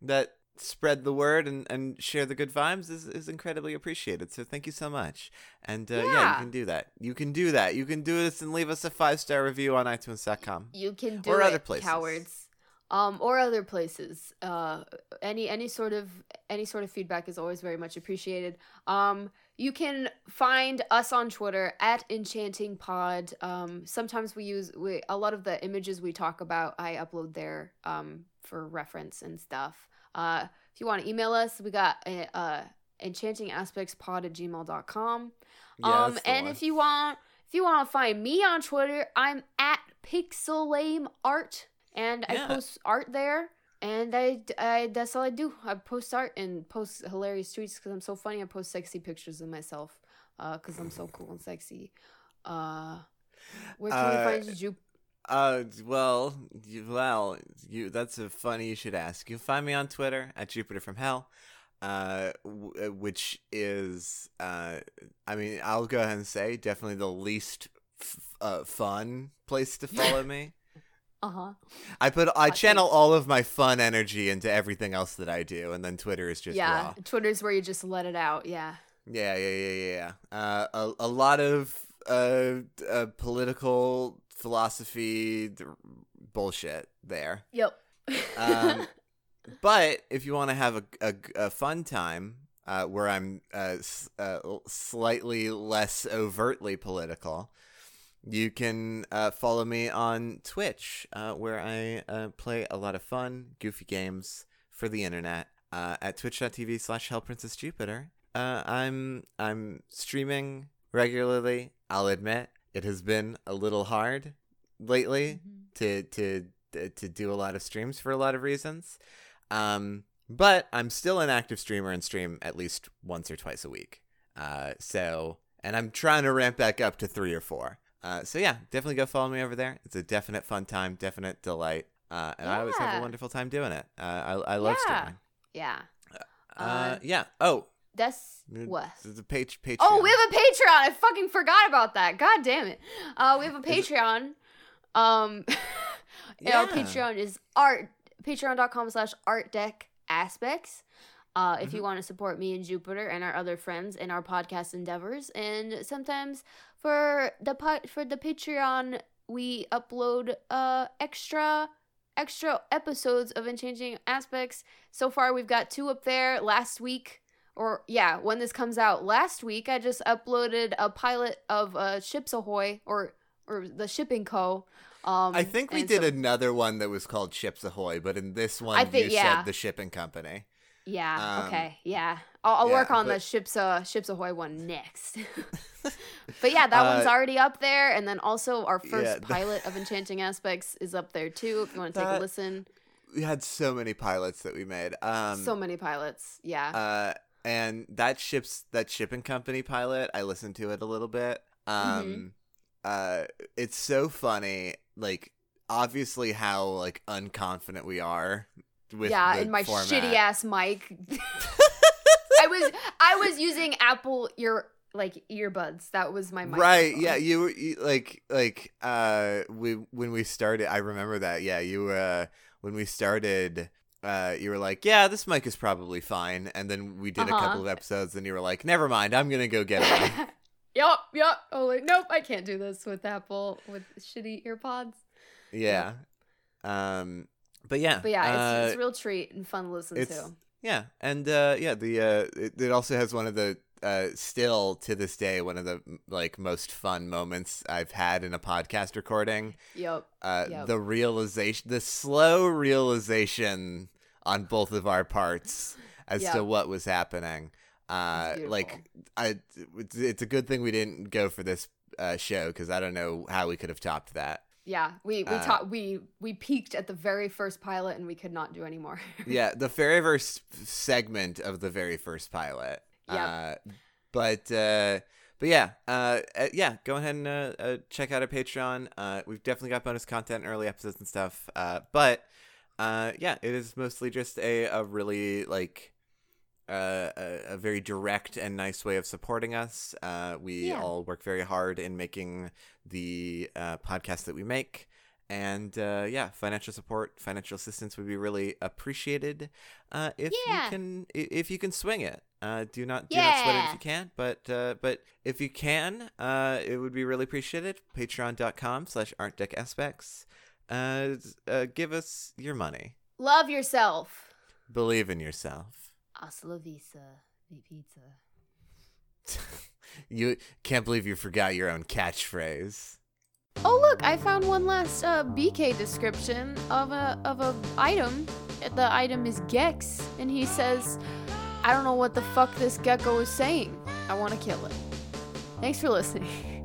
Speaker 1: that spread the word and, and share the good vibes is, is incredibly appreciated. So thank you so much. And uh, yeah.
Speaker 2: Yeah.
Speaker 1: you can do that. You can do that. You can do this and leave us a five star review on iTunes.com.
Speaker 2: You can do
Speaker 1: or
Speaker 2: it,
Speaker 1: other places.
Speaker 2: cowards. Um, or other places. Uh, any any sort of any sort of feedback is always very much appreciated. Um, you can find us on Twitter at Enchanting Pod. Um, sometimes we use we a lot of the images we talk about. I upload there um, for reference and stuff. Uh, if you want to email us, we got uh, uh, enchantingaspectspod at gmail.com.
Speaker 1: Yeah,
Speaker 2: um, and
Speaker 1: one.
Speaker 2: if you want, if you want to find me on Twitter, I'm at Pixelame Art, and I post art there. And I, I, that's all I do. I post art and post hilarious tweets because I'm so funny. I post sexy pictures of myself because I'm so cool and sexy. Uh, where can
Speaker 1: Uh,
Speaker 2: we find you?
Speaker 1: Uh, well, you, well, you. That's a funny you should ask. You'll find me on Twitter at Jupiter from Hell, uh, w- uh, which is, uh, I mean, I'll go ahead and say definitely the least f- uh, fun place to follow me.
Speaker 2: Uh huh.
Speaker 1: I put, I channel all of my fun energy into everything else that I do, and then Twitter is just
Speaker 2: Yeah,
Speaker 1: raw.
Speaker 2: Twitter's where you just let it out. Yeah.
Speaker 1: Yeah, yeah, yeah, yeah. yeah. Uh, a a lot of uh, uh political philosophy d- bullshit there.
Speaker 2: Yep.
Speaker 1: Um, but if you want to have a, a, a fun time uh, where I'm uh, s- uh, slightly less overtly political, you can uh, follow me on Twitch, uh, where I uh, play a lot of fun, goofy games for the internet uh, at twitch.tv slash hellprincessjupiter. Uh, I'm I'm streaming regularly. I'll admit it has been a little hard lately
Speaker 2: Mhm.
Speaker 1: to to to do a lot of streams for a lot of reasons. Um, but I'm still an active streamer and stream at least once or twice a week. Uh, so, and I'm trying to ramp back up to three or four. Uh, so yeah, definitely go follow me over there. It's a definite fun time, definite delight. Uh, and I always have a wonderful time doing it. Uh, I, I love
Speaker 2: Yeah.
Speaker 1: streaming.
Speaker 2: Yeah.
Speaker 1: Uh,
Speaker 2: Uh,
Speaker 1: yeah. Oh,
Speaker 2: That's what.
Speaker 1: The page, Patreon.
Speaker 2: Oh, we have a Patreon. I fucking forgot about that. God damn it. Uh, we have a Patreon. Um, and our Patreon is art. Patreon.com slash art deck aspects. Uh, if
Speaker 1: Mm-hmm.
Speaker 2: you want to support me and Jupiter and our other friends in our podcast endeavors, and sometimes for the po- for the Patreon, we upload uh extra extra episodes of Enchanting Aspects. So far, we've got two up there. Last week, or yeah, when this comes out, last week I just uploaded a pilot of uh, Ships Ahoy or or the Shipping Co. Um,
Speaker 1: I think we did
Speaker 2: so-
Speaker 1: another one that was called Ships Ahoy, but in this one,
Speaker 2: I think-
Speaker 1: you
Speaker 2: yeah.
Speaker 1: said the shipping company.
Speaker 2: Yeah.
Speaker 1: Um,
Speaker 2: okay. Yeah. I'll, I'll
Speaker 1: yeah,
Speaker 2: work on the ships uh ships ahoy one next. but yeah, that one's
Speaker 1: Uh,
Speaker 2: already up there, and then also our first
Speaker 1: Yeah, the-
Speaker 2: pilot of Enchanting Aspects is up there too. If you want to take a listen,
Speaker 1: We had so many pilots that we made. Um,
Speaker 2: so many pilots. Yeah.
Speaker 1: uh, and that ships that shipping company pilot, I listened to it a little bit.
Speaker 2: Mm-hmm.
Speaker 1: Um, uh, it's so funny. Like, obviously, how like unconfident we are with
Speaker 2: yeah, in my
Speaker 1: format.
Speaker 2: shitty ass mic. I was I was using Apple ear like earbuds. That was my microphone.
Speaker 1: Right, yeah, you were you, like like uh we when we started I remember that. Yeah, you were uh, when we started uh you were like, "Yeah, this mic is probably fine." And then we did a
Speaker 2: Uh-huh.
Speaker 1: couple of episodes and you were like, "Never mind, I'm to go get it."
Speaker 2: Yup, yup. Oh, like, nope, I can't do this with Apple with shitty earpods.
Speaker 1: yeah. Um but yeah.
Speaker 2: But yeah, it's,
Speaker 1: uh,
Speaker 2: it's a real treat and fun to listen
Speaker 1: it's-
Speaker 2: to.
Speaker 1: Yeah, and uh, yeah, the uh, it, it also has one of the uh, still to this day one of the like most fun moments I've had in a podcast recording.
Speaker 2: Yup.
Speaker 1: Uh,
Speaker 2: Yep.
Speaker 1: The realization, the slow realization on both of our parts as to what was happening. Uh, like I, it's, it's a good thing we didn't go for this uh, show because I don't know how we could have topped that.
Speaker 2: Yeah, we we
Speaker 1: Uh,
Speaker 2: taught we we peaked at the very first pilot and we could not do anymore.
Speaker 1: yeah, the very first segment of the very first pilot.
Speaker 2: Yep.
Speaker 1: Uh, but uh, but yeah, uh, uh, yeah, go ahead and uh, uh, check out our Patreon. Uh, we've definitely got bonus content, early episodes and stuff. Uh, but uh, yeah, it is mostly just a a really like. Uh, a, a very direct and nice way of supporting us. Uh, we
Speaker 2: Yeah.
Speaker 1: all work very hard in making the uh, podcast that we make. And uh, yeah, financial support, financial assistance would be really appreciated uh, if
Speaker 2: Yeah.
Speaker 1: you can if you can swing it. Uh, do not do not sweat it if you can't, but uh, but if you can, uh, it would be really appreciated. Patreon.com slash artdeckaspects. Uh, uh, give us your money.
Speaker 2: Love yourself.
Speaker 1: Believe in yourself.
Speaker 2: Hasta la vista, mi pizza.
Speaker 1: you can't believe you forgot your own catchphrase.
Speaker 2: Oh look, I found one last uh, BK description of a of a item. The item is Gex, and he says, "I don't know what the fuck this gecko is saying. I want to kill it." Thanks for listening.